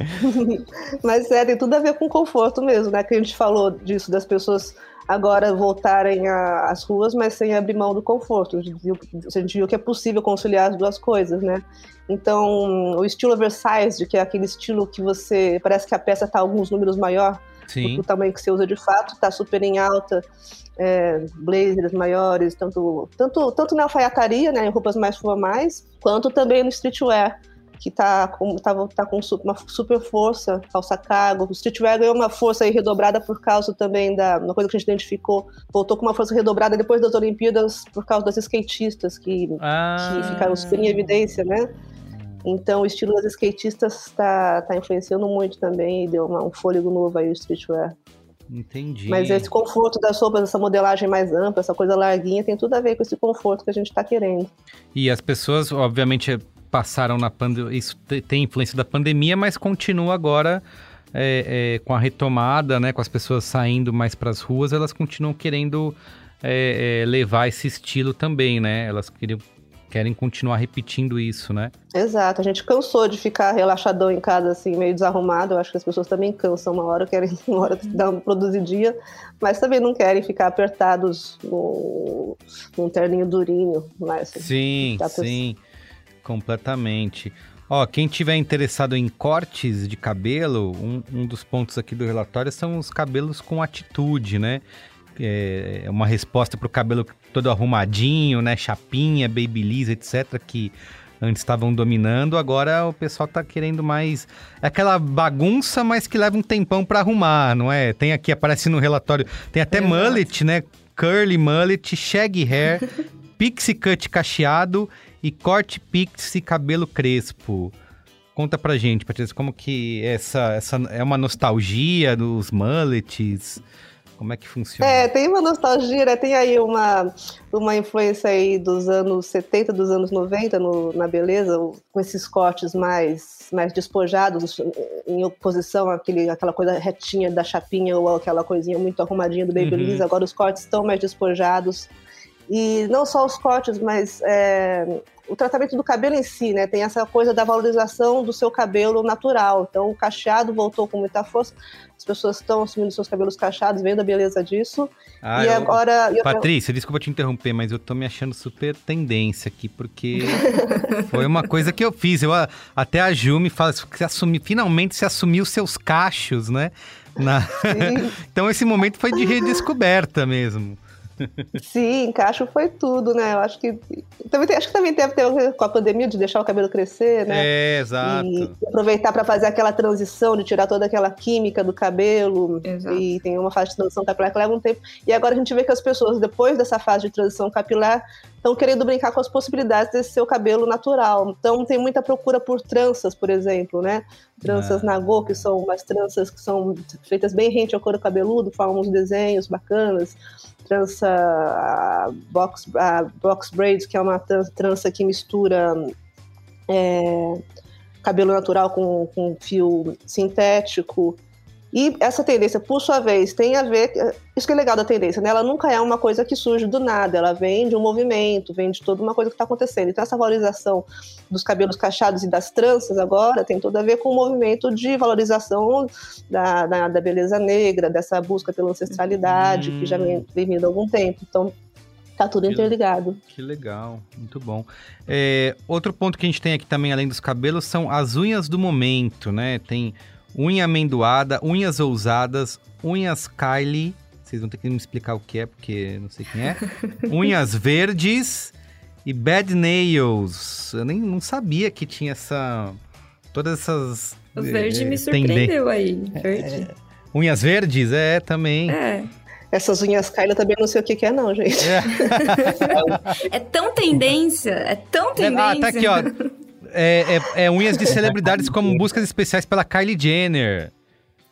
mas é, tem tudo a ver com conforto mesmo, né? Que a gente falou disso, das pessoas agora voltarem às ruas, mas sem abrir mão do conforto. A gente, viu, a gente viu que é possível conciliar as duas coisas, né? Então, o estilo oversized, que é aquele estilo que você parece que a peça está alguns números maior Sim. do tamanho que você usa de fato, está super em alta. É, blazers maiores, tanto, tanto, tanto na alfaiataria, né, em roupas mais formais, quanto também no streetwear que está com, tá, tá com uma super força, calça cargo. O streetwear ganhou uma força redobrada por causa também da uma coisa que a gente identificou, voltou com uma força redobrada depois das Olimpíadas por causa das skatistas que, ah. que ficaram super em evidência, né? Então o estilo das skatistas está tá influenciando muito também e deu uma, um fôlego novo aí o streetwear. Entendi. Mas esse conforto das roupas, essa modelagem mais ampla, essa coisa larguinha, tem tudo a ver com esse conforto que a gente está querendo. E as pessoas, obviamente, passaram na pandemia. Isso tem influência da pandemia, mas continua agora é, é, com a retomada, né? Com as pessoas saindo mais para as ruas, elas continuam querendo é, é, levar esse estilo também, né? Elas queriam querem continuar repetindo isso, né? Exato, a gente cansou de ficar relaxadão em casa, assim, meio desarrumado. Eu acho que as pessoas também cansam uma hora, querem uma hora dar uma produzidinha, mas também não querem ficar apertados no, num terninho durinho. Mas, sim, tá sim, completamente. Ó, quem tiver interessado em cortes de cabelo, um, um dos pontos aqui do relatório são os cabelos com atitude, né? É uma resposta para o cabelo todo arrumadinho, né? Chapinha, babyliss, etc. Que antes estavam dominando, agora o pessoal tá querendo mais é aquela bagunça, mas que leva um tempão para arrumar, não é? Tem aqui aparece no relatório, tem até Exato. mullet, né? Curly mullet, shaggy hair, pixie cut cacheado e corte pixie cabelo crespo. Conta pra gente, Patrícia, como que essa, essa é uma nostalgia dos mullets? Como é que funciona? É, tem uma nostalgia, né? Tem aí uma, uma influência aí dos anos 70, dos anos 90 no, na beleza, com esses cortes mais, mais despojados, em oposição àquele, àquela coisa retinha da chapinha ou aquela coisinha muito arrumadinha do Babyliss. Uhum. Agora os cortes estão mais despojados. E não só os cortes, mas é, o tratamento do cabelo em si, né? Tem essa coisa da valorização do seu cabelo natural. Então, o cacheado voltou com muita força. As pessoas estão assumindo seus cabelos cacheados, vendo a beleza disso. Ah, e eu... agora. Patrícia, eu... desculpa te interromper, mas eu tô me achando super tendência aqui, porque foi uma coisa que eu fiz. Eu, até a Ju me fala que assumi, finalmente se assumiu seus cachos, né? Na... então esse momento foi de redescoberta mesmo. Sim, encaixo foi tudo, né? Eu acho que. Também tem, acho que também ter com a pandemia de deixar o cabelo crescer, né? É, exato. E aproveitar para fazer aquela transição, de tirar toda aquela química do cabelo. Exato. E tem uma fase de transição capilar que leva um tempo. E agora a gente vê que as pessoas, depois dessa fase de transição capilar, estão querendo brincar com as possibilidades desse seu cabelo natural. Então tem muita procura por tranças, por exemplo, né? Tranças ah. nagô, que são umas tranças que são feitas bem rente ao couro cabeludo, formam uns desenhos bacanas trança box, a box braids, que é uma trança que mistura é, cabelo natural com, com fio sintético. E essa tendência, por sua vez, tem a ver. Isso que é legal da tendência, né? Ela nunca é uma coisa que surge do nada, ela vem de um movimento, vem de toda uma coisa que está acontecendo. Então, essa valorização dos cabelos cacheados e das tranças agora tem tudo a ver com o movimento de valorização da, da, da beleza negra, dessa busca pela ancestralidade, hum. que já vem, vem vindo há algum tempo. Então, Tá tudo interligado. Que legal, muito bom. É, outro ponto que a gente tem aqui também, além dos cabelos, são as unhas do momento, né? Tem unha amendoada, unhas ousadas, unhas Kylie. Vocês vão ter que me explicar o que é, porque não sei quem é. unhas verdes e bad nails. Eu nem não sabia que tinha essa. Todas essas. O verde é, me surpreendeu aí. Verde. É, unhas verdes? É, também. É. Essas unhas Kylie também não sei o que, que é, não, gente. É. é tão tendência, é tão tendência. Ah, tá aqui, ó é, é, é unhas de celebridades como buscas especiais pela Kylie Jenner.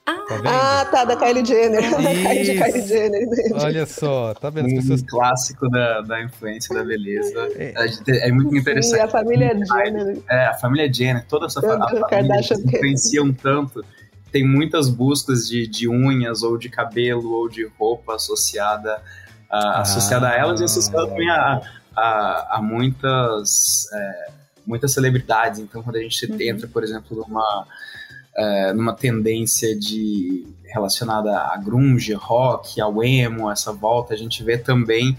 Ah, tá, ah, tá da Kylie Jenner. Kylie Jenner. Olha só, tá vendo? As pessoas... Um clássico da, da influência da beleza. É, é muito interessante. Sim, a família Jenner. É, a família Jenner, toda essa família, família se influenciam tanto. Tem muitas buscas de, de unhas, ou de cabelo, ou de roupa associada, uh, ah, associada a elas e associada também a, a, a muitas... É, muitas celebridades. Então, quando a gente uhum. entra, por exemplo, numa, uh, numa tendência de relacionada a grunge, rock, ao emo, essa volta, a gente vê também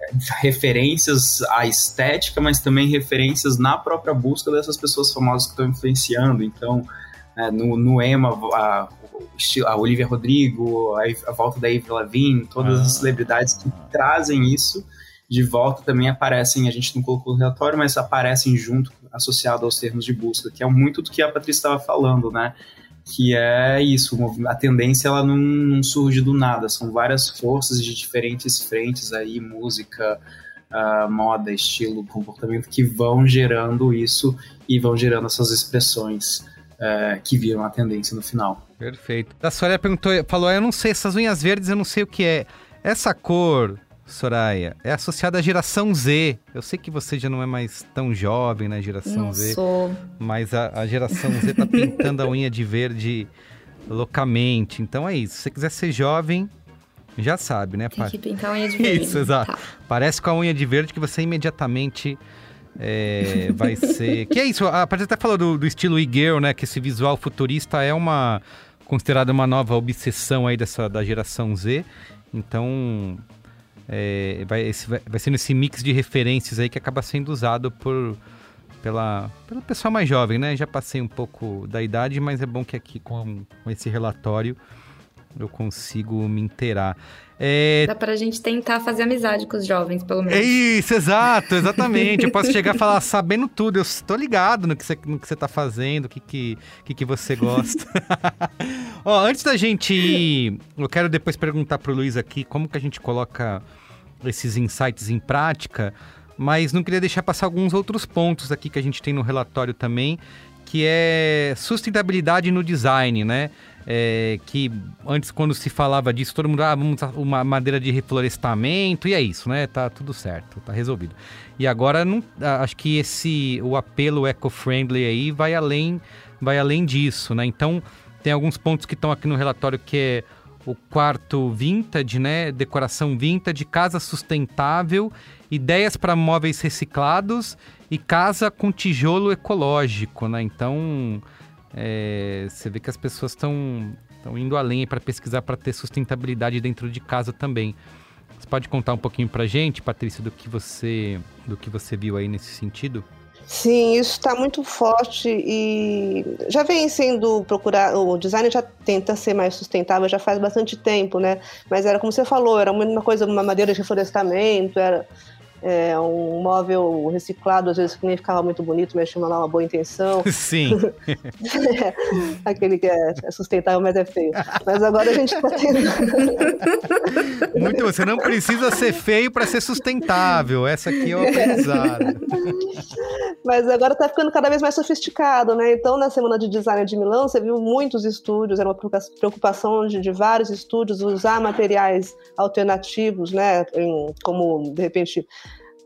é, referências à estética, mas também referências na própria busca dessas pessoas famosas que estão influenciando. Então, é, no, no emo, a, a Olivia Rodrigo, a, a volta da Eve Lavigne, todas ah. as celebridades que trazem isso de volta também aparecem, a gente não colocou no relatório, mas aparecem junto, associado aos termos de busca, que é muito do que a Patrícia estava falando, né? Que é isso, a tendência ela não, não surge do nada, são várias forças de diferentes frentes aí, música, uh, moda, estilo, comportamento que vão gerando isso e vão gerando essas expressões uh, que viram a tendência no final. Perfeito. A Soraya perguntou, falou: Eu não sei, essas unhas verdes eu não sei o que é. Essa cor, Soraya, é associada à geração Z. Eu sei que você já não é mais tão jovem na né, geração não Z. Sou. Mas a, a geração Z tá pintando a unha de verde loucamente. Então é isso. Se você quiser ser jovem, já sabe, né? Tem que pintar a unha de verde. Isso, exato. Tá. Parece com a unha de verde que você imediatamente é, vai ser. que é isso? A gente até falou do, do estilo e-girl, né? Que esse visual futurista é uma considerada uma nova obsessão aí dessa da geração Z. Então, é, vai, esse, vai, vai sendo esse mix de referências aí que acaba sendo usado por, pela, pelo pessoal mais jovem, né? Já passei um pouco da idade, mas é bom que aqui com, com esse relatório eu consigo me inteirar. É... Dá pra gente tentar fazer amizade com os jovens, pelo menos. É isso, exato, exatamente. eu posso chegar e falar sabendo tudo, eu estou ligado no que você, no que você tá fazendo, o que, que, que, que você gosta. Ó, antes da gente ir, eu quero depois perguntar pro Luiz aqui como que a gente coloca esses insights em prática, mas não queria deixar passar alguns outros pontos aqui que a gente tem no relatório também, que é sustentabilidade no design, né? É, que antes, quando se falava disso, todo mundo, ah, vamos uma madeira de reflorestamento, e é isso, né? Tá tudo certo, tá resolvido. E agora, não, acho que esse, o apelo eco-friendly aí vai além, vai além disso, né? Então, tem alguns pontos que estão aqui no relatório que é o quarto vintage, né? Decoração vintage, casa sustentável, ideias para móveis reciclados e casa com tijolo ecológico, né? Então, é, você vê que as pessoas estão indo além para pesquisar para ter sustentabilidade dentro de casa também. Você pode contar um pouquinho para gente, Patrícia, do que você do que você viu aí nesse sentido? Sim, isso está muito forte e já vem sendo procurado. O design já tenta ser mais sustentável já faz bastante tempo, né? Mas era como você falou, era uma coisa, uma madeira de reflorestamento, era é, um móvel reciclado, às vezes que nem ficava muito bonito, mas tinha lá uma boa intenção. Sim. é, aquele que é, é, sustentável, mas é feio. Mas agora a gente está tendo. muito, você não precisa ser feio para ser sustentável. Essa aqui é o aprendizado. mas agora está ficando cada vez mais sofisticado, né? Então, na Semana de Design de Milão, você viu muitos estúdios, era uma preocupação de, de vários estúdios usar materiais alternativos, né? Em, como, de repente,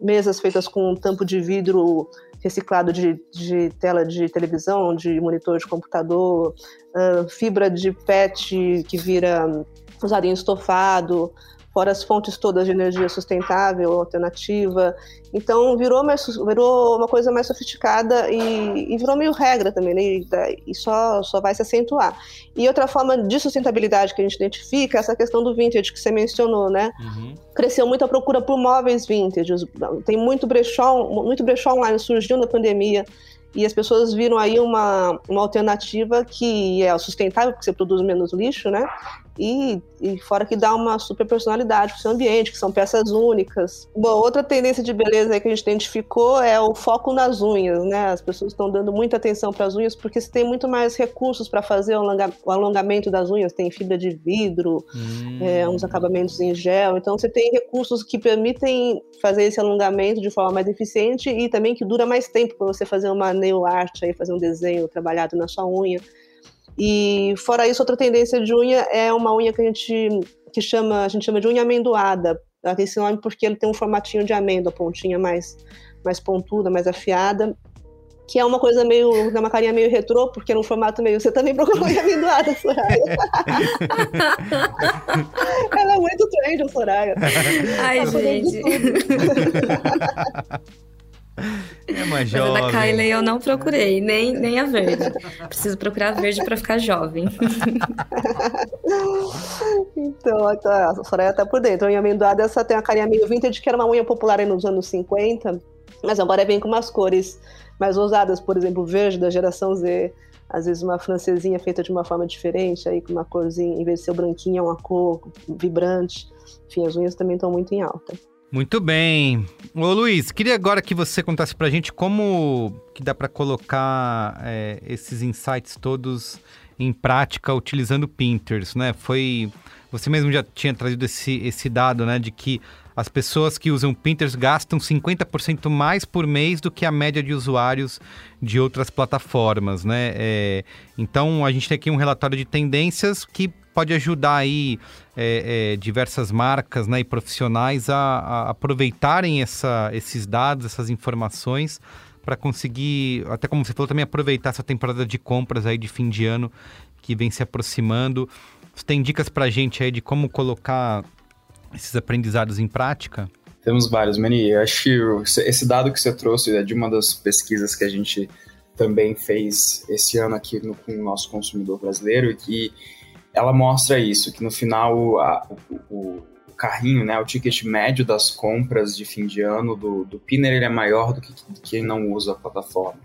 mesas feitas com tampo de vidro reciclado de, de tela de televisão, de monitor de computador, uh, fibra de PET que vira usada em estofado, fora as fontes todas de energia sustentável, alternativa. Então virou, mais, virou uma coisa mais sofisticada e, e virou meio regra também, né? e, e, só, só vai se acentuar. E outra forma de sustentabilidade que a gente identifica é essa questão do vintage que você mencionou, né? Uhum. Cresceu muito a procura por móveis vintage, tem muito brechó, muito brechó online, surgiu na pandemia, e as pessoas viram aí uma, uma alternativa que é sustentável, porque você produz menos lixo, né? E, e fora que dá uma super personalidade para o seu ambiente, que são peças únicas. Outra tendência de beleza que a gente identificou é o foco nas unhas, né? As pessoas estão dando muita atenção para as unhas porque você tem muito mais recursos para fazer o, alongamento das unhas. Tem fibra de vidro, hum. é, uns acabamentos em gel. Então você tem recursos que permitem fazer esse alongamento de forma mais eficiente e também que dura mais tempo para você fazer uma nail art, aí, fazer um desenho trabalhado na sua unha. E fora isso, outra tendência de unha é uma unha que a gente que chama, a gente chama de unha amendoada. Ela tem esse nome porque ele tem um formatinho de amêndoa, pontinha mais mais pontuda, mais afiada, que é uma coisa meio, é uma carinha meio retrô, porque é um formato meio. Você também procurou unha amendoada, Soraya. Ela é muito trend, Soraya. Ai, Ela gente. É uma jovem. Mas a da Kylie eu não procurei, nem, nem a verde. Preciso procurar a verde para ficar jovem. então, a Soraya tá por dentro. A unha amendoada, essa tem uma carinha meio vintage, que era uma unha popular nos anos 50, mas agora vem com umas cores mais ousadas, por exemplo, verde da geração Z, às vezes uma francesinha feita de uma forma diferente, aí com uma corzinha, em vez de ser branquinha, uma cor vibrante. Enfim, as unhas também estão muito em alta. Muito bem. Ô Luiz, queria agora que você contasse pra gente como que dá para colocar é, esses insights todos em prática utilizando Pinterest, né? Foi... Você mesmo já tinha trazido esse, esse dado, né? De que as pessoas que usam Pinterest gastam 50% mais por mês do que a média de usuários de outras plataformas, né? É, então a gente tem aqui um relatório de tendências que pode ajudar aí é, é, diversas marcas né, e profissionais a, a aproveitarem essa, esses dados, essas informações para conseguir, até como você falou, também aproveitar essa temporada de compras aí de fim de ano que vem se aproximando. Você tem dicas para a gente aí de como colocar esses aprendizados em prática? Temos vários, Mani. Eu acho que esse dado que você trouxe é de uma das pesquisas que a gente também fez esse ano aqui no, com o nosso consumidor brasileiro e que ela mostra isso, que no final a, o, o, carrinho, né, o ticket médio das compras de fim de ano do, do Pinner ele é maior do que quem não usa a plataforma.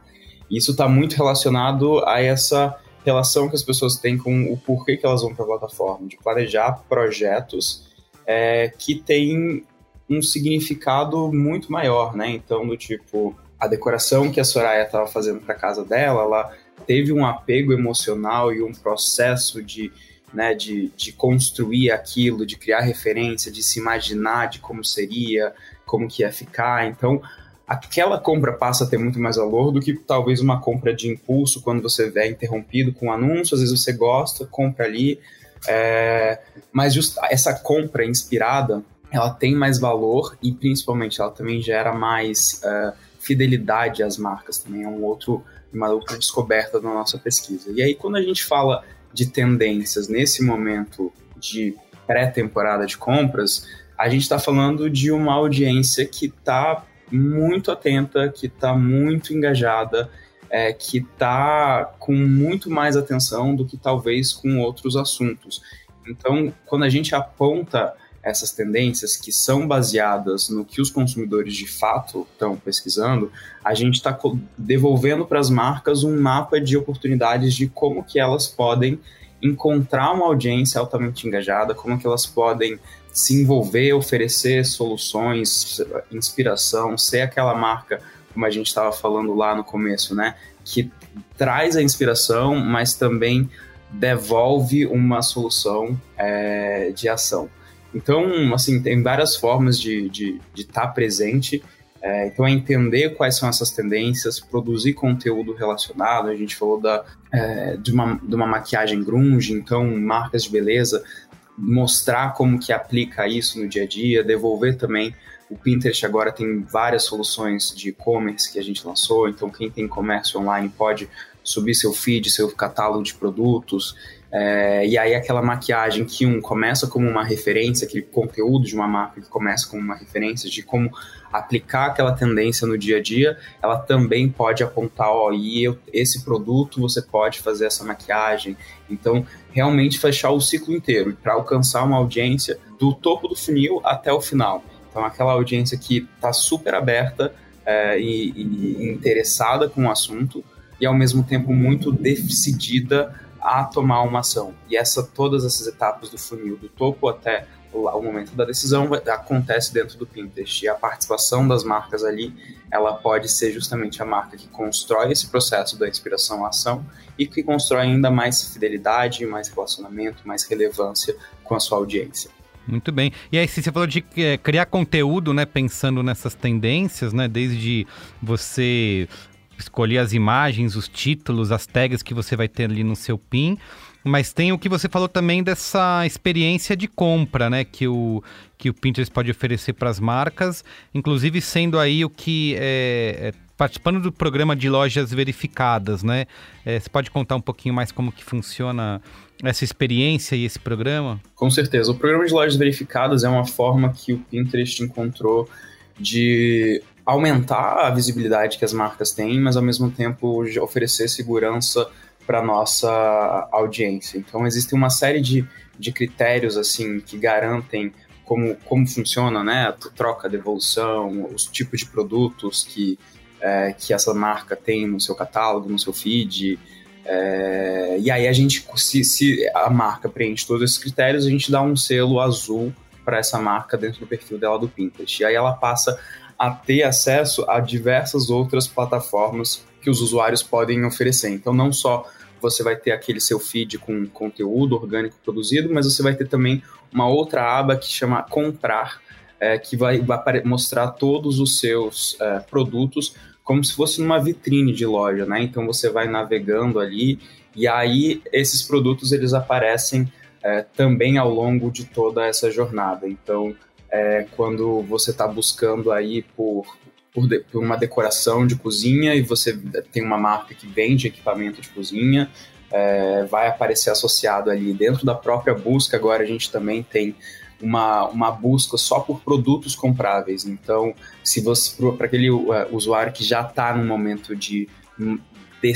Isso está muito relacionado a essa relação que as pessoas têm com o porquê que elas vão para a plataforma, de planejar projetos é, que têm um significado muito maior, né? Então, do tipo, a decoração que a Soraya estava fazendo para casa dela, ela teve um apego emocional e um processo de, né, de, de construir aquilo, de criar referência, de se imaginar de como seria, como que ia ficar. Então, aquela compra passa a ter muito mais valor do que talvez uma compra de impulso quando você é interrompido com um anúncio, às vezes você gosta, compra ali, é, mas just, essa compra inspirada, ela tem mais valor e principalmente ela também gera mais uh, fidelidade às marcas, também é um outro, uma outra descoberta da nossa pesquisa. E aí quando a gente fala de tendências nesse momento de pré-temporada de compras, a gente está falando de uma audiência que está muito atenta, que está muito engajada, é, que está com muito mais atenção do que talvez com outros assuntos. Então, quando a gente aponta essas tendências que são baseadas no que os consumidores de fato estão pesquisando, a gente está devolvendo para as marcas um mapa de oportunidades de como que elas podem encontrar uma audiência altamente engajada, como que elas podem se envolver, oferecer soluções, inspiração, ser aquela marca, como a gente estava falando lá no começo, né? Que traz a inspiração, mas também devolve uma solução é, de ação. Então, assim, tem várias formas de estar de, de tá presente. É, então, é entender quais são essas tendências, produzir conteúdo relacionado. A gente falou da, é, de, uma, de uma maquiagem grunge, então, marcas de beleza mostrar como que aplica isso no dia a dia, devolver também. O Pinterest agora tem várias soluções de e-commerce que a gente lançou, então quem tem comércio online pode subir seu feed, seu catálogo de produtos, é, e aí aquela maquiagem que um começa como uma referência, aquele conteúdo de uma marca que começa como uma referência de como aplicar aquela tendência no dia a dia, ela também pode apontar, ó, e eu, esse produto você pode fazer essa maquiagem. Então, realmente fechar o ciclo inteiro para alcançar uma audiência do topo do funil até o final. Então, aquela audiência que está super aberta é, e, e interessada com o assunto e ao mesmo tempo muito decidida a tomar uma ação. E essa todas essas etapas do funil, do topo até o, momento da decisão, acontece dentro do Pinterest. E a participação das marcas ali, ela pode ser justamente a marca que constrói esse processo da inspiração à ação e que constrói ainda mais fidelidade, mais relacionamento, mais relevância com a sua audiência. Muito bem. E aí, você falou de é, criar conteúdo, né, pensando nessas tendências, né, desde você escolher as imagens, os títulos, as tags que você vai ter ali no seu PIN. Mas tem o que você falou também dessa experiência de compra, né? Que o, que o Pinterest pode oferecer para as marcas, inclusive sendo aí o que é, é, participando do programa de lojas verificadas, né? É, você pode contar um pouquinho mais como que funciona essa experiência e esse programa? Com certeza. O programa de lojas verificadas é uma forma que o Pinterest encontrou de aumentar a visibilidade que as marcas têm, mas ao mesmo tempo oferecer segurança para nossa audiência. Então existe uma série de, de critérios assim que garantem como, como funciona, né? A troca, devolução, os tipos de produtos que, é, que essa marca tem no seu catálogo, no seu feed. É, e aí a gente, se, se a marca preenche todos esses critérios, a gente dá um selo azul para essa marca dentro do perfil dela do Pinterest. E aí ela passa a ter acesso a diversas outras plataformas que os usuários podem oferecer. Então, não só você vai ter aquele seu feed com conteúdo orgânico produzido, mas você vai ter também uma outra aba que chama Comprar, é, que vai, vai, mostrar todos os seus é, produtos como se fosse numa vitrine de loja, né? Então você vai navegando ali e aí esses produtos eles aparecem é, também ao longo de toda essa jornada. Então, é, quando você está buscando aí por, por, de, por, uma decoração de cozinha e você tem uma marca que vende equipamento de cozinha, é, vai aparecer associado ali dentro da própria busca. Agora a gente também tem uma, uma busca só por produtos compráveis. Então, se você para aquele uh, usuário que já está no momento de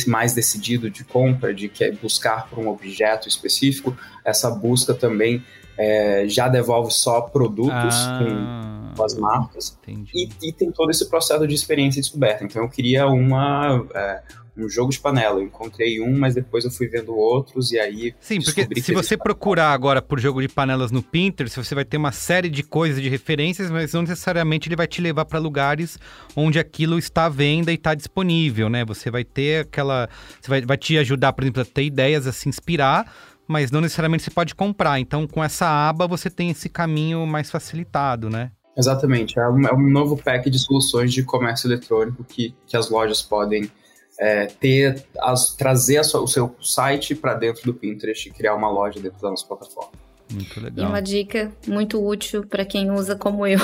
mais decidido de compra, de quer buscar por um objeto específico, essa busca também é, já devolve só produtos ah, com as marcas e, e, tem todo esse processo de experiência e descoberta. Então eu queria uma é, um jogo de panela. Eu encontrei um, mas depois eu fui vendo outros e aí. Sim, porque se você procurar agora por jogo de panelas no Pinterest, você vai ter uma série de coisas, de referências, mas não necessariamente ele vai te levar para lugares onde aquilo está à venda e está disponível, né? Você vai ter aquela. Você vai, vai te ajudar, por exemplo, a ter ideias, a se inspirar mas não necessariamente você pode comprar. Então, com essa aba, você tem esse caminho mais facilitado, né? Exatamente. É um, é um novo pack de soluções de comércio eletrônico que, que as lojas podem é, ter as, trazer sua, o seu site para dentro do Pinterest e criar uma loja dentro da nossa plataforma. Muito legal. E uma dica muito útil para quem usa como eu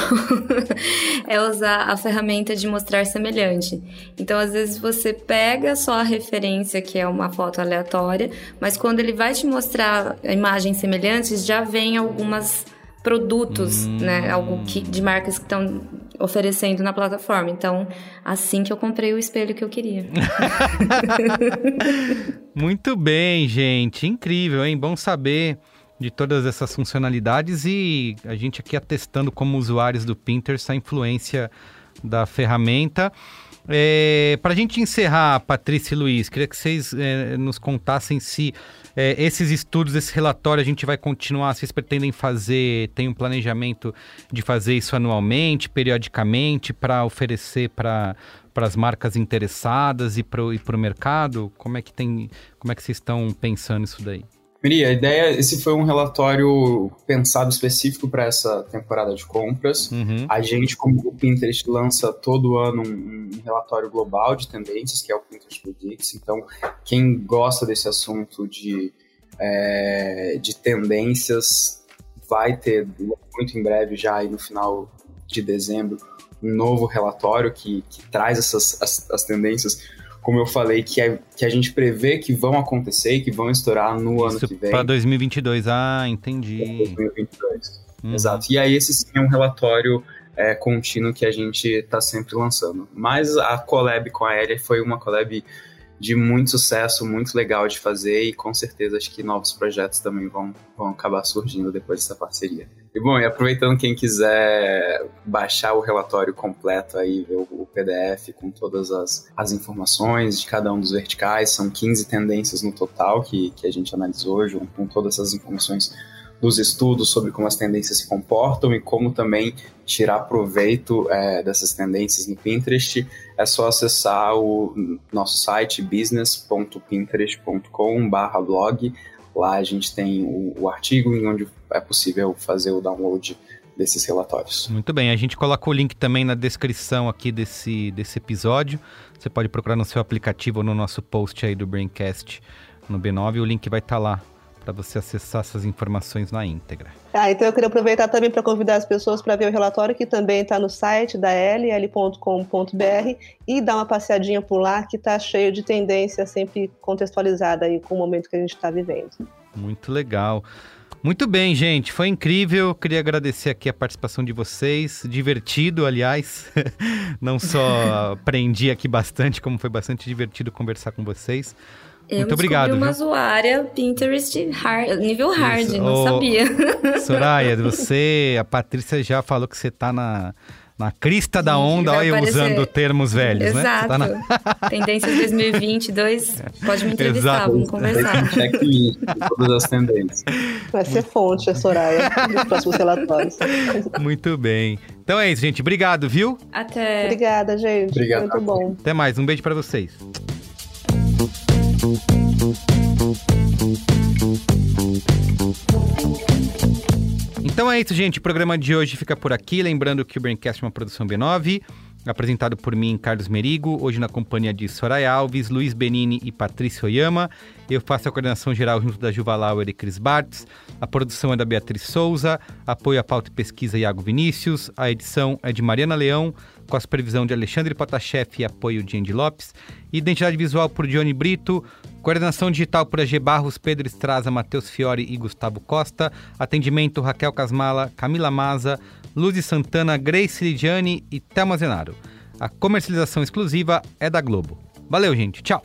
é usar a ferramenta de mostrar semelhante. Então, às vezes você pega só a referência, que é uma foto aleatória, mas quando ele vai te mostrar imagens semelhantes, já vem algumas produtos, hum. né? Algo que, de marcas que estão oferecendo na plataforma. Então, assim que eu comprei o espelho que eu queria. Muito bem, gente. Incrível, hein? Bom saber de todas essas funcionalidades e a gente aqui atestando como usuários do Pinterest a influência da ferramenta. É, Para a gente encerrar, Patrícia e Luiz, queria que vocês é, nos contassem se é, esses estudos, esse relatório, a gente vai continuar, vocês pretendem fazer, tem um planejamento de fazer isso anualmente, periodicamente, para oferecer para para as marcas interessadas e para o mercado? Como é que tem, como é que vocês estão pensando isso daí? Miri, a ideia, esse foi um relatório pensado específico para essa temporada de compras. Uhum. A gente, como o Pinterest, lança todo ano um, um, relatório global de tendências, que é o Pinterest Predicts. Então, quem gosta desse assunto de, é, de tendências vai ter muito em breve, já aí no final de dezembro, um novo relatório que, que traz essas as, as tendências como eu falei, que, é, que a gente prevê que vão acontecer e que vão estourar no Isso ano que vem. Para 2022, ah, entendi. 2022. Uhum. Exato. E aí, esse sim é um relatório é, contínuo que a gente está sempre lançando. Mas a collab com a Elia foi uma collab de muito sucesso, muito legal de fazer e com certeza acho que novos projetos também vão, vão acabar surgindo depois dessa parceria. E bom, e aproveitando quem quiser baixar o relatório completo aí, ver o, PDF com todas as, as informações de cada um dos verticais, são 15 tendências no total que, que a gente analisou, junto com todas essas informações dos estudos sobre como as tendências se comportam e como também tirar proveito é, dessas tendências no Pinterest, é só acessar o nosso site business.pinterest.com/blog. Lá a gente tem o, o artigo em onde é possível fazer o download desses relatórios. Muito bem, a gente coloca o link também na descrição aqui desse, desse episódio. Você pode procurar no seu aplicativo ou no nosso post aí do Braincast no B9, o link vai estar tá lá para você acessar essas informações na íntegra. Ah, então eu queria aproveitar também para convidar as pessoas para ver o relatório que também está no site da ll.com.br e dar uma passeadinha por lá que está cheio de tendência sempre contextualizada aí com o momento que a gente está vivendo. Muito legal. Muito bem, gente, foi incrível. Queria agradecer aqui a participação de vocês. Divertido, aliás. Não só aprendi aqui bastante, como foi bastante divertido conversar com vocês. Eu Muito obrigado. Eu uma viu? usuária Pinterest hard, nível hard, Isso. não sabia. Soraya, você, a Patrícia já falou que você está na, na crista da onda, olha, aparecer... usando termos velhos, Exato. né? Exato. Tá na... Tendências 2022, pode me entrevistar, Exato. vamos conversar. Checklist todas as tendências. Vai ser fonte a Soraya nos próximos relatórios. Muito bem. Então é isso, gente. Obrigado, viu? Até. Obrigada, gente. Obrigado. Muito bom. Até mais. Um beijo para vocês. Então é isso, gente. O programa de hoje fica por aqui. Lembrando que o Braincast é uma produção B9 apresentado por mim, Carlos Merigo, hoje na companhia de Soraya Alves, Luiz Benini e Patrícia Oyama. Eu faço a coordenação geral junto da Juva Lauer e Cris Bartz. A produção é da Beatriz Souza, apoio à pauta e pesquisa Iago Vinícius, a edição é de Mariana Leão, com a supervisão de Alexandre Potashev e apoio de Andy Lopes. Identidade visual por Johnny Brito, coordenação digital por AG Barros, Pedro Estraza, Matheus Fiore e Gustavo Costa. Atendimento Raquel Casmala, Camila Maza, Luz Santana, Grace Lidiane e Thelma Zenaro. A comercialização exclusiva é da Globo. Valeu, gente. Tchau.